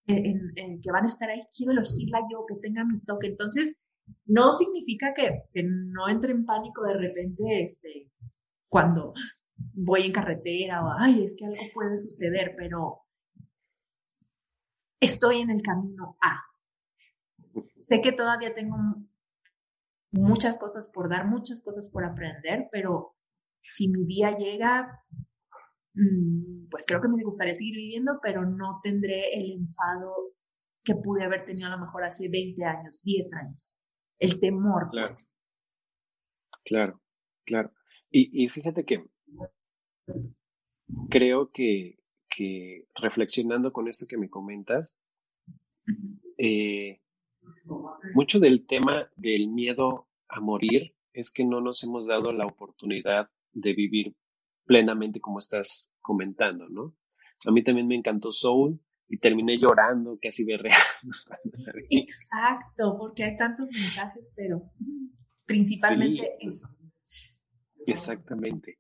Speaker 3: en, que van a estar ahí, quiero elegirla yo, que tenga mi toque. Entonces, no significa que, que, no entre en pánico de repente, este, cuando voy en carretera o, ay, es que algo puede suceder, pero estoy en el camino A. Sé que todavía tengo muchas cosas por dar, muchas cosas por aprender, pero si mi día llega, mm, pues creo que me gustaría seguir viviendo, pero no tendré el enfado que pude haber tenido a lo mejor hace 20 años, 10 años. El temor.
Speaker 2: Claro. Pues. Claro, claro. Y, fíjate que creo que, que, reflexionando con esto que me comentas, eh, mucho del tema del miedo a morir es que no nos hemos dado la oportunidad de vivir plenamente como estás comentando, ¿no? A mí también me encantó Soul y terminé llorando, casi berreando.
Speaker 3: Exacto, porque hay tantos mensajes, pero principalmente eso.
Speaker 2: Exactamente.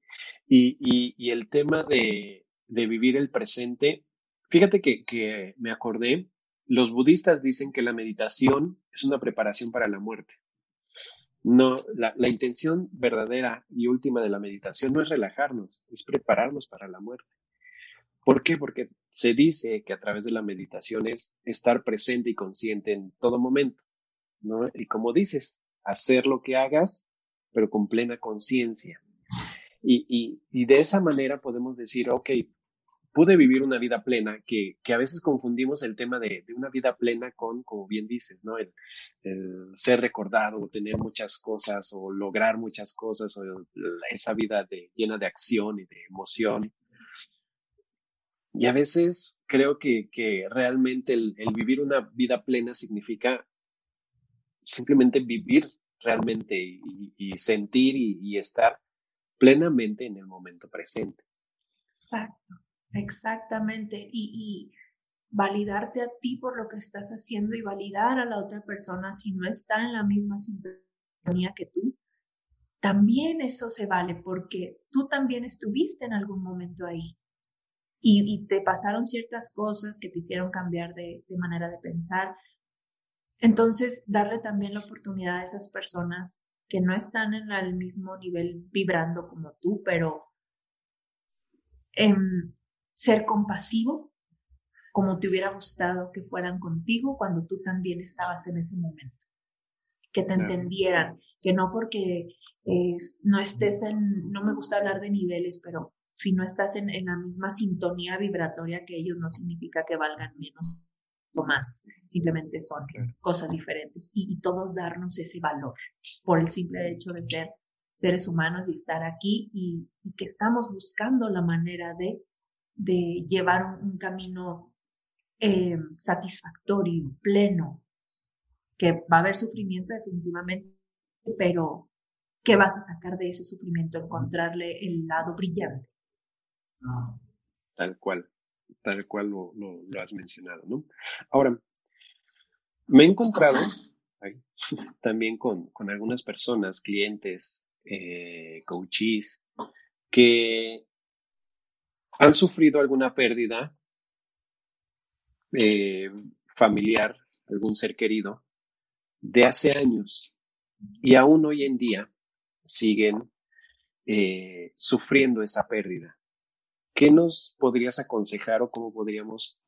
Speaker 2: Y, el tema de, vivir el presente, fíjate que, que me acordé, los budistas dicen que la meditación es una preparación para la muerte. No, la, intención verdadera y última de la meditación no es relajarnos, es prepararnos para la muerte. ¿Por qué? Porque se dice que a través de la meditación es estar presente y consciente en todo momento, ¿no? Y como dices, hacer lo que hagas, pero con plena conciencia. Y, y, y de esa manera podemos decir, ok, pude vivir una vida plena, que, que a veces confundimos el tema de, de, una vida plena con, como bien dices, ¿no? El, el, ser recordado tener muchas cosas o lograr muchas cosas o esa vida de, llena de acción y de emoción. Y a veces creo que, que realmente el, el vivir una vida plena significa simplemente vivir realmente y, y sentir y, y estar plenamente en el momento presente.
Speaker 3: Exacto. Exactamente. Y, validarte a ti por lo que estás haciendo y validar a la otra persona si no está en la misma sintonía que tú. También eso se vale porque tú también estuviste en algún momento ahí y, te pasaron ciertas cosas que te hicieron cambiar de, manera de pensar. Entonces, darle también la oportunidad a esas personas que no están en el mismo nivel vibrando como tú, pero en ser compasivo como te hubiera gustado que fueran contigo cuando tú también estabas en ese momento. Que te entendieran, que no porque no estés en, no me gusta hablar de niveles, pero si no estás en, la misma sintonía vibratoria que ellos, no significa que valgan menos o más, simplemente son cosas diferentes. Y, todos darnos ese valor por el simple hecho de ser seres humanos y estar aquí y que estamos buscando la manera de de llevar un, camino eh, satisfactorio, pleno, que va a haber sufrimiento definitivamente, pero ¿qué vas a sacar de ese sufrimiento? Encontrarle el lado brillante.
Speaker 2: Tal cual, tal cual lo, has mencionado, ¿no? Ahora, me he encontrado también con, algunas personas, clientes, eh, coaches, que ¿Han sufrido alguna pérdida eh, familiar, algún ser querido, de hace años? y aún hoy en día siguen eh, sufriendo esa pérdida. ¿Qué nos podrías aconsejar o cómo podríamos,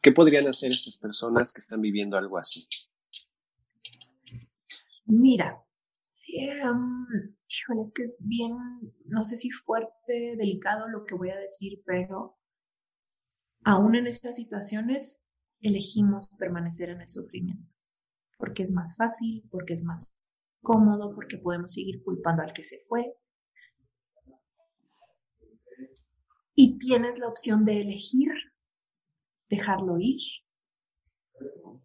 Speaker 2: qué podrían hacer estas personas que están viviendo algo así?
Speaker 3: Mira, em, es que es bien, no sé si fuerte, delicado lo que voy a decir, pero aún en estas situaciones elegimos permanecer en el sufrimiento, porque es más fácil, porque es más cómodo, porque podemos seguir culpando al que se fue. Y tienes la opción de elegir dejarlo ir.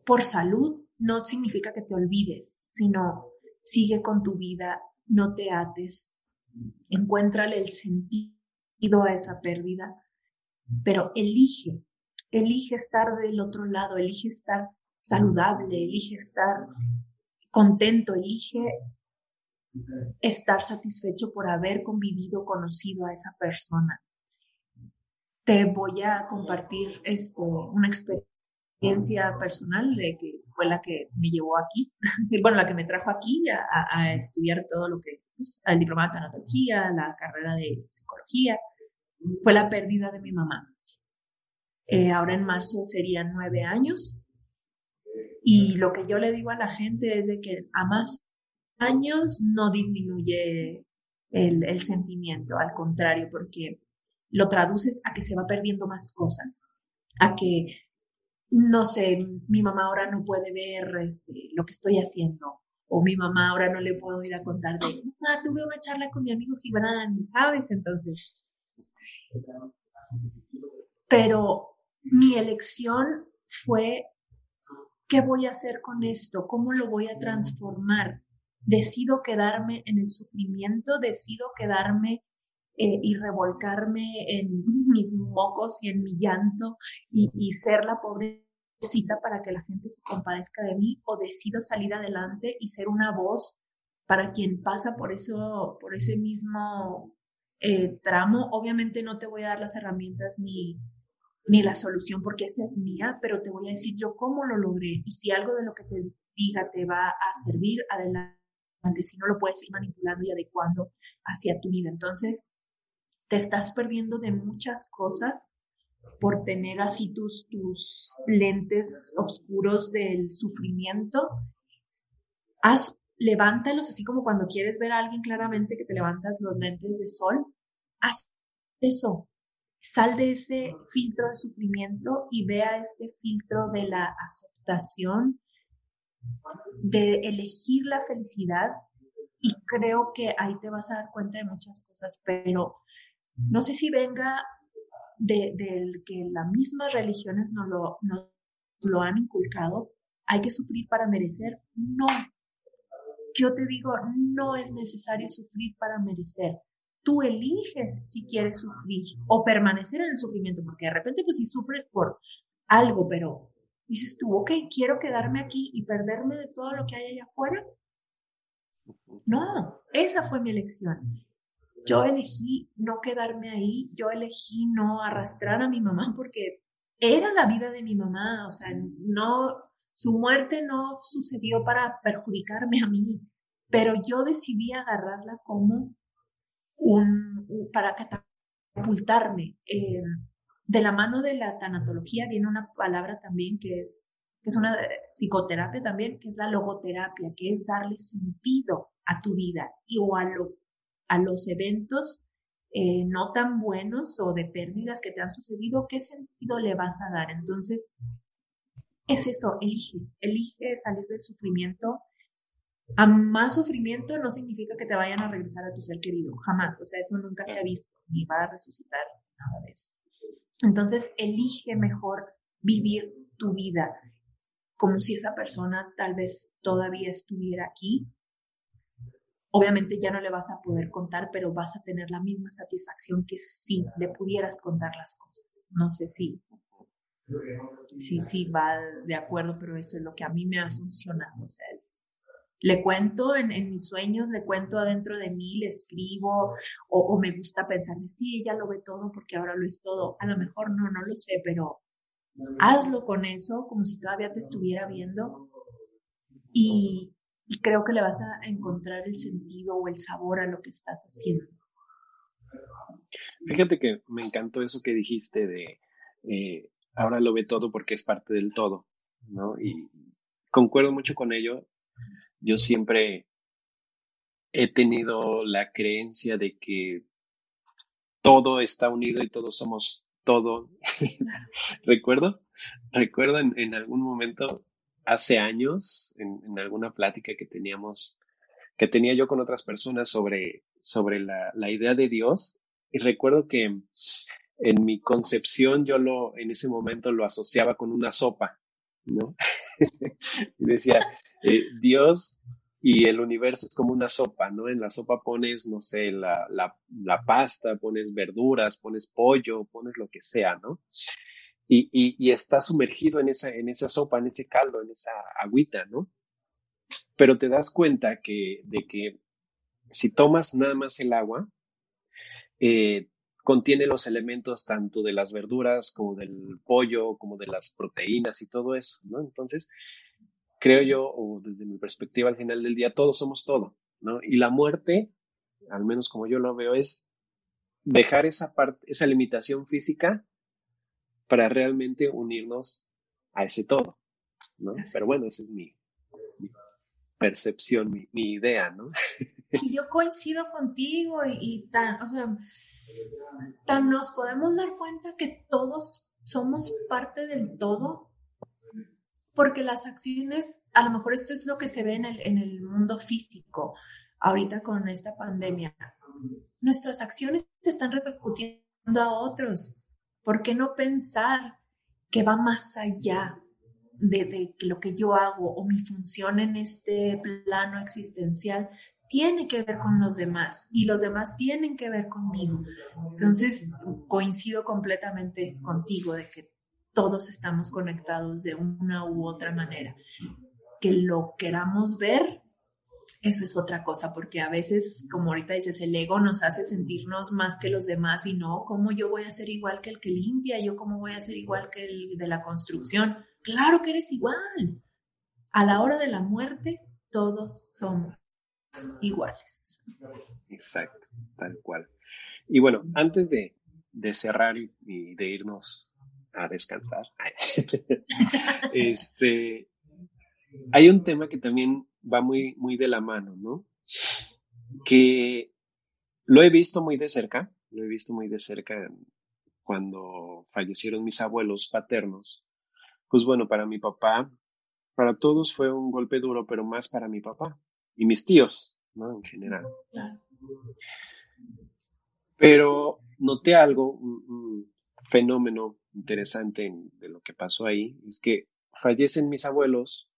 Speaker 3: Por salud no significa que te olvides, sino sigue con tu vida, no te ates, encuéntrale el sentido a esa pérdida, pero elige, elige estar del otro lado, elige estar saludable, elige estar contento, elige estar satisfecho por haber convivido, conocido a esa persona. Te voy a compartir este, una experiencia personal de que fue la que me llevó aquí, bueno, la que me trajo aquí a, estudiar todo lo que, pues, el diploma de tanatología, la carrera de psicología, fue la pérdida de mi mamá. Eh, ahora en marzo serían nueve años y lo que yo le digo a la gente es de que a más años no disminuye el sentimiento, al contrario, porque lo traduces a que se va perdiendo más cosas, a que, no sé, mi mamá ahora no puede ver este, lo que estoy haciendo, o mi mamá ahora no le puedo ir a contar de, ah, tuve una charla con mi amigo Gibran, ¿sabes? Entonces, pero mi elección fue ¿Qué voy a hacer con esto? ¿Cómo lo voy a transformar? Decido quedarme en el sufrimiento, decido quedarme eh, y revolcarme en mis mocos y en mi llanto y, y ser la pobrecita para que la gente se compadezca de mí o decido salir adelante y ser una voz para quien pasa por eso, por ese mismo eh, tramo. Obviamente no te voy a dar las herramientas ni, ni la solución porque esa es mía, pero te voy a decir yo cómo lo logré y si algo de lo que te diga te va a servir, adelante, si no lo puedes ir manipulando y adecuando hacia tu vida. Entonces, te estás perdiendo de muchas cosas por tener así tus, tus lentes oscuros del sufrimiento. Haz, levántalos así como cuando quieres ver a alguien claramente que te levantas los lentes de sol. Haz eso, Sal de ese filtro de sufrimiento y vea este filtro de la aceptación, de elegir la felicidad y creo que ahí te vas a dar cuenta de muchas cosas, pero no sé si venga del de, que las mismas religiones nos lo, nos lo han inculcado, hay que sufrir para merecer. No, yo te digo, no es necesario sufrir para merecer tú eliges si quieres sufrir o permanecer en el sufrimiento, porque de repente pues si sufres por algo, pero dices tú, ok, quiero quedarme aquí y perderme de todo lo que hay allá afuera. No, esa fue mi elección. Yo elegí no quedarme ahí, yo elegí no arrastrar a mi mamá porque era la vida de mi mamá, o sea, no, su muerte no sucedió para perjudicarme a mí, pero yo decidí agarrarla como un, para catapultarme. Eh, de la mano de la tanatología viene una palabra también que es, que es una psicoterapia también, que es la logoterapia, que es darle sentido a tu vida y o a, lo, a los eventos eh, no tan buenos o de pérdidas que te han sucedido, ¿qué sentido le vas a dar? Entonces, es eso, elige, elige salir del sufrimiento a más sufrimiento no significa que te vayan a regresar a tu ser querido, jamás. O sea, eso nunca se ha visto, ni va a resucitar, nada de eso. Entonces, elige mejor vivir tu vida como si esa persona tal vez todavía estuviera aquí. Obviamente ya no le vas a poder contar, pero vas a tener la misma satisfacción que si le pudieras contar las cosas. No sé si, sí, sí, va de acuerdo, pero eso es lo que a mí me ha funcionado. O sea, le cuento en, mis sueños, le cuento adentro de mí, le escribo o, me gusta pensar, sí, ella lo ve todo porque ahora lo es todo. A lo mejor no, no lo sé, pero hazlo con eso como si todavía te estuviera viendo y y creo que le vas a encontrar el sentido o el sabor a lo que estás haciendo.
Speaker 2: Fíjate que me encantó eso que dijiste de eh, ahora lo ve todo porque es parte del todo, ¿no? Y concuerdo mucho con ello. Yo siempre he tenido la creencia de que todo está unido y todos somos todo. recuerdo, recuerdo en, algún momento, hace años, en, alguna plática que teníamos, que tenía yo con otras personas sobre, sobre la, idea de Dios, y recuerdo que en mi concepción yo lo, en ese momento lo asociaba con una sopa, ¿no? decía, eh, Dios y el universo es como una sopa, ¿no? En la sopa pones, no sé, la, la, la pasta, pones verduras, pones pollo, pones lo que sea, ¿no? Y, está sumergido en esa, en esa sopa, en ese caldo, en esa agüita, ¿no? Pero te das cuenta que, de que si tomas nada más el agua, eh, contiene los elementos tanto de las verduras como del pollo, como de las proteínas y todo eso, ¿no? Entonces, creo yo, o desde mi perspectiva al final del día, todos somos todo, ¿no? Y la muerte, al menos como yo lo veo, es dejar esa parte, esa limitación física para realmente unirnos a ese todo, ¿no? Pero bueno, esa es mi, percepción, mi, idea, ¿no?
Speaker 3: Y yo coincido contigo y, y tan, o sea, tan nos podemos dar cuenta que todos somos parte del todo porque las acciones, a lo mejor esto es lo que se ve en el, en el mundo físico, ahorita con esta pandemia, nuestras acciones están repercutiendo a otros. ¿Por qué no pensar que va más allá de, de, lo que yo hago o mi función en este plano existencial tiene que ver con los demás y los demás tienen que ver conmigo? Entonces, coincido completamente contigo de que todos estamos conectados de una u otra manera. Que lo queramos ver, eso es otra cosa, porque a veces, como ahorita dices, el ego nos hace sentirnos más que los demás y no, ¿cómo yo voy a ser igual que el que limpia? ¿Yo cómo voy a ser igual que el de la construcción? Claro que eres igual. A la hora de la muerte, todos somos iguales.
Speaker 2: Exacto, tal cual. Y bueno, antes de, cerrar y de irnos a descansar. este, hay un tema que también va muy, muy de la mano, ¿no? Que lo he visto muy de cerca, lo he visto muy de cerca cuando fallecieron mis abuelos paternos. Pues bueno, para mi papá, para todos fue un golpe duro, pero más para mi papá y mis tíos, ¿no? En general. Pero noté algo, un fenómeno interesante de lo que pasó ahí es que fallecen mis abuelos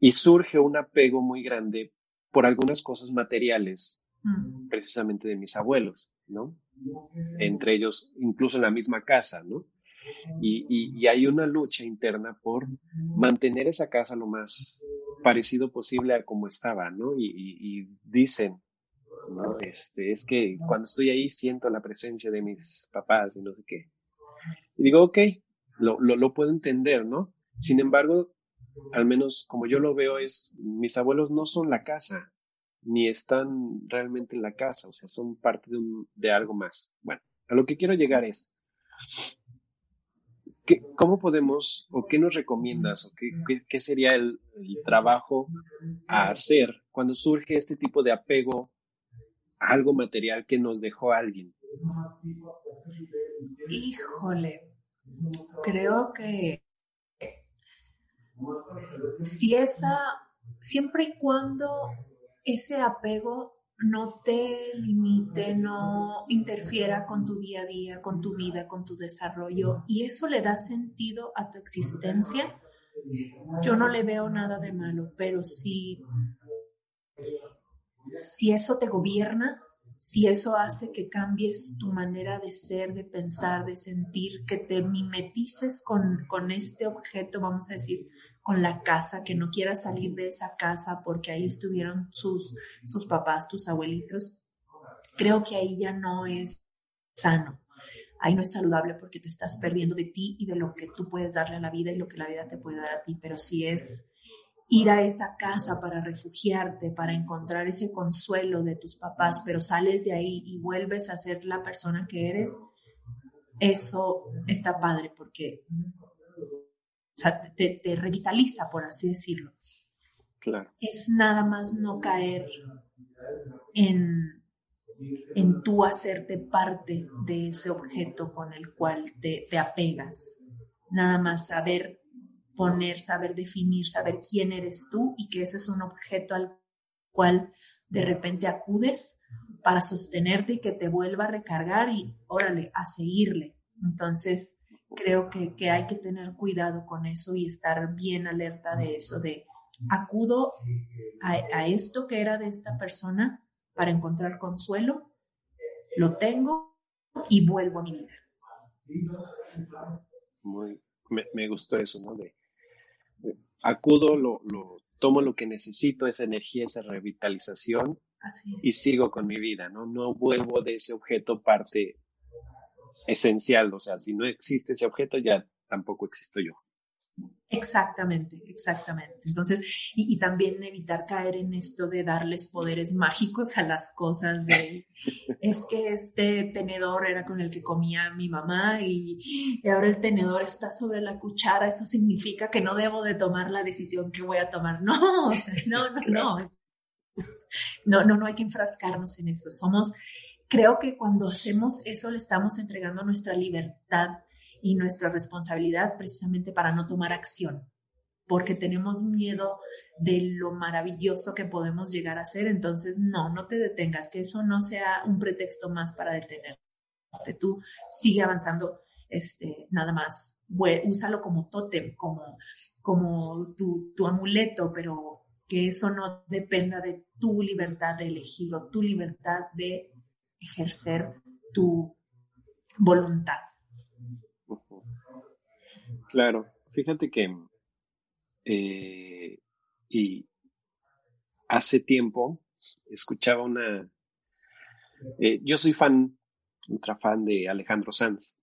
Speaker 2: y surge un apego muy grande por algunas cosas materiales, mm. precisamente de mis abuelos, ¿no? Entre ellos, incluso en la misma casa, ¿no? Y, hay una lucha interna por mantener esa casa lo más parecido posible a como estaba, ¿no? Y, y dicen, ¿no? Este, es que cuando estoy ahí siento la presencia de mis papás y no sé qué. Y digo, ok, lo, lo, puedo entender, ¿no? Sin embargo, al menos como yo lo veo es, mis abuelos no son la casa, ni están realmente en la casa, o sea, son parte de, algo más. Bueno, a lo que quiero llegar es, ¿qué, ¿cómo podemos o qué nos recomiendas o qué, qué, sería el, el, trabajo a hacer cuando surge este tipo de apego a algo material que nos dejó alguien?
Speaker 3: Híjole, creo que si esa, siempre y cuando ese apego no te limite, no interfiera con tu día a día, con tu vida, con tu desarrollo, y eso le da sentido a tu existencia, yo no le veo nada de malo, pero si, si eso te gobierna, si eso hace que cambies tu manera de ser, de pensar, de sentir, que te mimetices con, con este objeto, vamos a decir, con la casa, que no quieras salir de esa casa porque ahí estuvieron sus, sus papás, tus abuelitos, creo que ahí ya no es sano. Ahí no es saludable porque te estás perdiendo de ti y de lo que tú puedes darle a la vida y lo que la vida te puede dar a ti, pero si es ir a esa casa para refugiarte, para encontrar ese consuelo de tus papás, pero sales de ahí y vuelves a ser la persona que eres, eso está padre porque te, te revitaliza, por así decirlo.
Speaker 2: Claro.
Speaker 3: Es nada más no caer en, en tú hacerte parte de ese objeto con el cual te, te apegas. Nada más saber poner, saber definir, saber quién eres tú y que eso es un objeto al cual de repente acudes para sostenerte y que te vuelva a recargar y órale, a seguirle. Entonces, creo que, que hay que tener cuidado con eso y estar bien alerta de eso, de acudo a, esto que era de esta persona para encontrar consuelo, lo tengo y vuelvo a mi vida.
Speaker 2: Muy, me, gustó eso, ¿no? De, acudo, lo, lo, tomo lo que necesito, esa energía, esa revitalización y sigo con mi vida, ¿no? No vuelvo de ese objeto parte esencial, o sea, si no existe ese objeto ya tampoco existo yo.
Speaker 3: Exactamente, exactamente. Entonces, y, también evitar caer en esto de darles poderes mágicos a las cosas de, es que este tenedor era con el que comía mi mamá y, ahora el tenedor está sobre la cuchara, eso significa que no debo de tomar la decisión que voy a tomar. No, o sea, no, no, no. No, no, no hay que enfrascarnos en eso. Somos, creo que cuando hacemos eso le estamos entregando nuestra libertad y nuestra responsabilidad precisamente para no tomar acción, porque tenemos miedo de lo maravilloso que podemos llegar a ser. Entonces, no, no te detengas, que eso no sea un pretexto más para detenerte. Tú sigue avanzando, este, nada más, úsalo como tótem, como, como tu, tu amuleto, pero que eso no dependa de tu libertad de elegir o tu libertad de ejercer tu voluntad.
Speaker 2: Claro, fíjate que eh, y hace tiempo escuchaba una, eh, yo soy fan, ultra fan de Alejandro Sanz,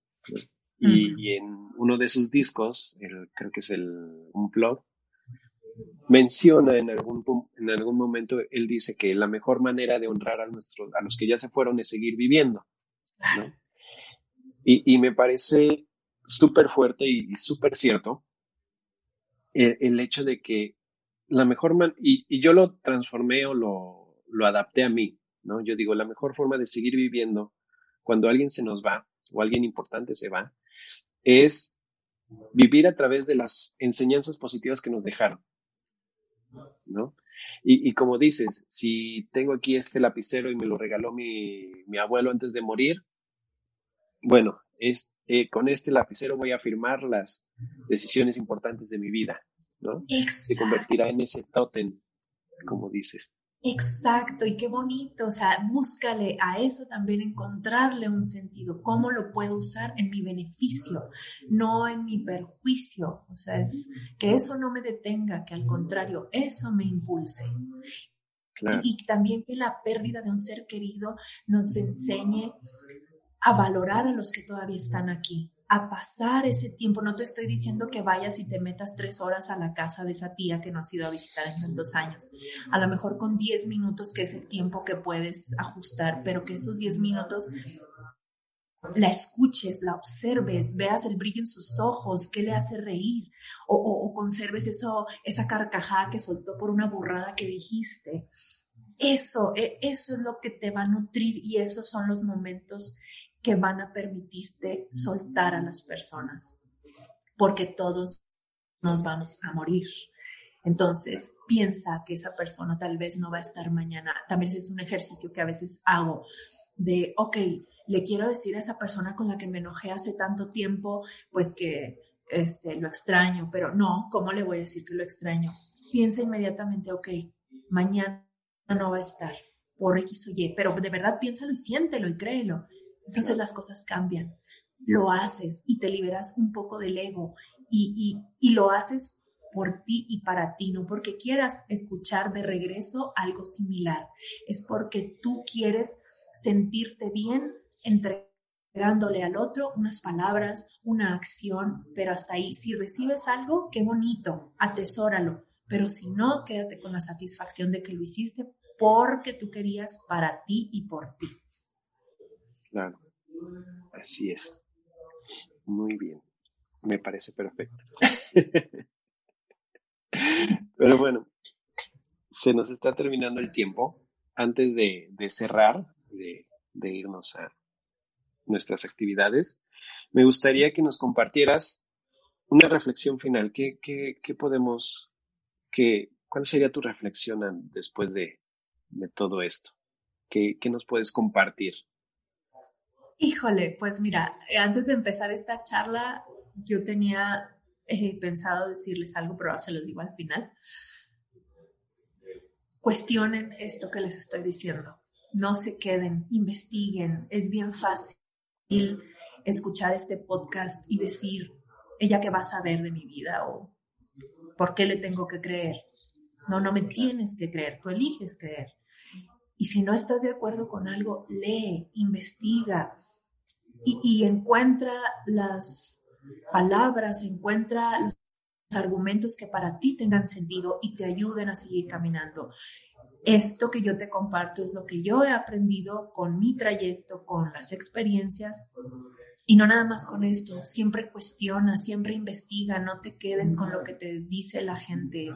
Speaker 2: y, en uno de sus discos, el, creo que es el Unplug, menciona en algún, en algún momento, él dice que la mejor manera de honrar a, nuestros, a los que ya se fueron es seguir viviendo. Y, y, me parece súper fuerte y, súper cierto el, hecho de que la mejor man y, y, yo lo transformé o lo, lo adapté a mí, ¿no? Yo digo, la mejor forma de seguir viviendo cuando alguien se nos va o alguien importante se va es vivir a través de las enseñanzas positivas que nos dejaron, ¿no? Y, y, como dices, si tengo aquí este lapicero y me lo regaló mi, mi abuelo antes de morir, bueno, es, eh, con este lapicero voy a firmar las decisiones importantes de mi vida, ¿no? Se convertirá en ese tótem, como dices.
Speaker 3: Exacto, y qué bonito, o sea, búscale a eso también, encontrarle un sentido, cómo lo puedo usar en mi beneficio, no en mi perjuicio, o sea, es que eso no me detenga, que al contrario, eso me impulse. Y, y también que la pérdida de un ser querido nos enseñe a valorar a los que todavía están aquí, a pasar ese tiempo. No te estoy diciendo que vayas y te metas tres horas a la casa de esa tía que no has ido a visitar en dos años. A lo mejor con diez minutos, que es el tiempo que puedes ajustar, pero que esos diez minutos la escuches, la observes, veas el brillo en sus ojos, qué le hace reír, o, conserves eso, esa carcajada que soltó por una burrada que dijiste. Eso, e, eso es lo que te va a nutrir y esos son los momentos que van a permitirte soltar a las personas, porque todos nos vamos a morir. Entonces, piensa que esa persona tal vez no va a estar mañana. También es un ejercicio que a veces hago de, ok, le quiero decir a esa persona con la que me enojé hace tanto tiempo, pues que este, lo extraño, pero no, ¿cómo le voy a decir que lo extraño? Piensa inmediatamente, ok, mañana no va a estar por X o Y, pero de verdad piénsalo y siéntelo y créelo. Entonces las cosas cambian. Lo haces y te liberas un poco del ego y, y, lo haces por ti y para ti, no porque quieras escuchar de regreso algo similar, es porque tú quieres sentirte bien entregándole al otro unas palabras, una acción, pero hasta ahí, si recibes algo, qué bonito, atesóralo, pero si no, quédate con la satisfacción de que lo hiciste porque tú querías para ti y por ti.
Speaker 2: Claro, así es. Muy bien, me parece perfecto. Pero bueno, se nos está terminando el tiempo. Antes de, cerrar, de, irnos a nuestras actividades, me gustaría que nos compartieras una reflexión final. ¿Qué, podemos, qué, cuál sería tu reflexión después de, todo esto? ¿Qué, ¿Qué, nos puedes compartir?
Speaker 3: Híjole, pues mira, antes de empezar esta charla, yo tenía he pensado decirles algo, pero se los digo al final. Cuestionen esto que les estoy diciendo. No se queden, investiguen. Es bien fácil escuchar este podcast y decir, ella que va a saber de mi vida o por qué le tengo que creer. No, no me tienes que creer, tú eliges creer. Y si no estás de acuerdo con algo, lee, investiga y, encuentra las palabras, encuentra los argumentos que para ti tengan sentido y te ayuden a seguir caminando. Esto que yo te comparto es lo que yo he aprendido con mi trayecto, con las experiencias. Y no nada más con esto, siempre cuestiona, siempre investiga, no te quedes con lo que te dice la gente,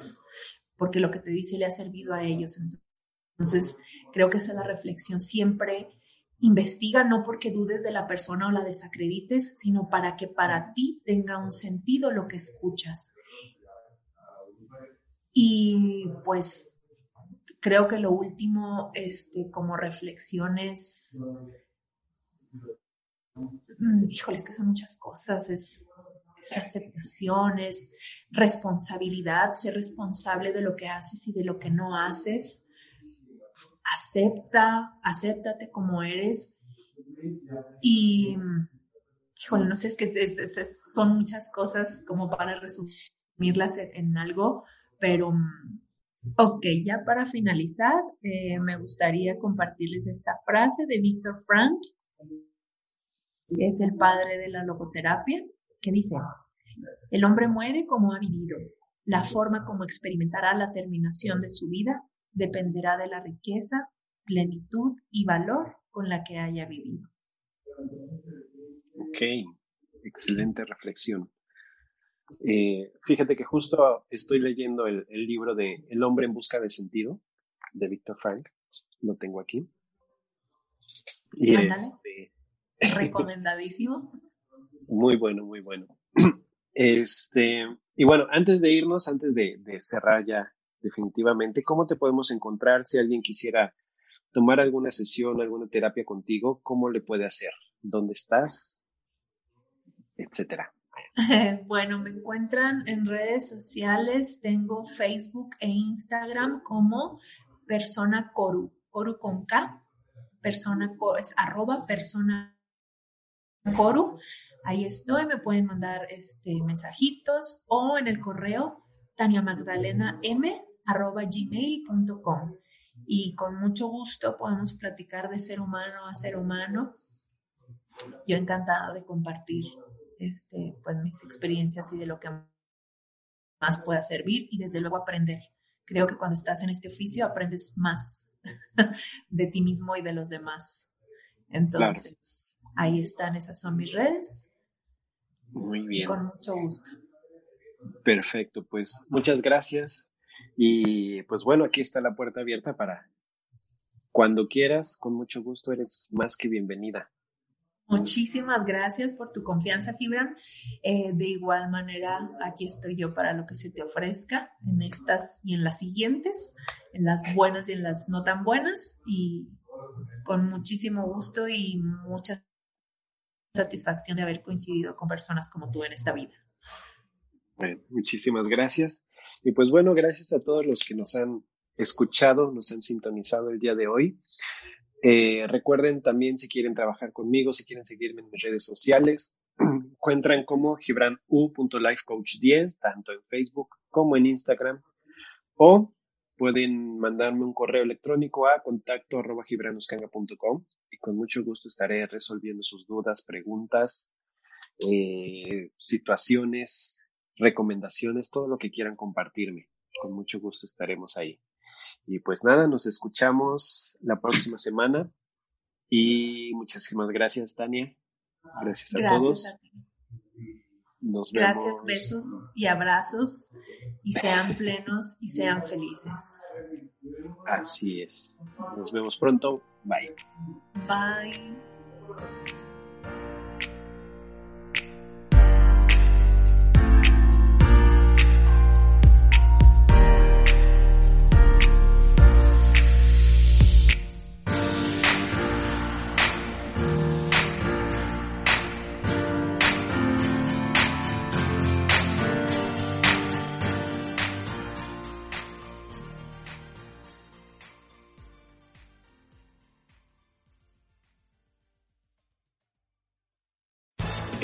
Speaker 3: porque lo que te dice le ha servido a ellos. Entonces, creo que esa es la reflexión, siempre Investiga no porque dudes de la persona o la desacredites, sino para que para ti tenga un sentido lo que escuchas. Y pues creo que lo último, este, como reflexiones, mm, híjole, es que son muchas cosas, es, es aceptación, es responsabilidad, ser responsable de lo que haces y de lo que no haces acepta, acéptate como eres. Y, híjole, no sé, es que son muchas cosas como para resumirlas en, algo, pero, ok, ya para finalizar, eh, me gustaría compartirles esta frase de Víctor Frank, que es el padre de la logoterapia, que dice, el hombre muere como ha vivido. La forma como experimentará la terminación de su vida dependerá de la riqueza, plenitud y valor con la que haya vivido.
Speaker 2: Ok, excelente reflexión. Eh, fíjate que justo estoy leyendo el, libro de El hombre en busca de sentido de Víctor Frank. Lo tengo aquí.
Speaker 3: Y este... Recomendadísimo.
Speaker 2: muy bueno, muy bueno. Este, y bueno, antes de irnos, antes de cerrar ya definitivamente. ¿Cómo te podemos encontrar si alguien quisiera tomar alguna sesión, alguna terapia contigo? ¿Cómo le puede hacer? ¿Dónde estás? Etcétera.
Speaker 3: Bueno, me encuentran en redes sociales, tengo Facebook e Instagram como persona coru, coru con K, persona es arroba persona coru. Ahí estoy, me pueden mandar este mensajitos o en el correo Tania Magdalena M gmail.com y con mucho gusto podemos platicar de ser humano a ser humano. Yo encantada de compartir este, pues, mis experiencias y de lo que más pueda servir y desde luego aprender. Creo que cuando estás en este oficio aprendes más de ti mismo y de los demás. Entonces, ahí están, esas son mis redes.
Speaker 2: Muy bien.
Speaker 3: con mucho gusto.
Speaker 2: Perfecto, pues muchas gracias y pues bueno, aquí está la puerta abierta para cuando quieras, con mucho gusto, eres más que bienvenida.
Speaker 3: Muchísimas gracias por tu confianza, Gibran. Eh, de igual manera, aquí estoy yo para lo que se te ofrezca en estas y en las siguientes, en las buenas y en las no tan buenas, y con muchísimo gusto y mucha satisfacción de haber coincidido con personas como tú en esta vida.
Speaker 2: Bueno, muchísimas gracias. Y pues bueno, gracias a todos los que nos han escuchado, nos han sintonizado el día de hoy. Eh, recuerden también si quieren trabajar conmigo, si quieren seguirme en mis redes sociales, encuentran como gibranu.lifecoach10, tanto en Facebook como en Instagram, o pueden mandarme un correo electrónico a contacto y con mucho gusto estaré resolviendo sus dudas, preguntas, eh, situaciones recomendaciones, todo lo que quieran compartirme. con mucho gusto estaremos ahí. Y pues nada, nos escuchamos la próxima semana. Y muchísimas gracias, Tania. Gracias a todos.
Speaker 3: Nos vemos. Gracias, besos y abrazos. Y sean plenos y sean felices.
Speaker 2: Así es. Nos vemos pronto. Bye.
Speaker 3: Bye.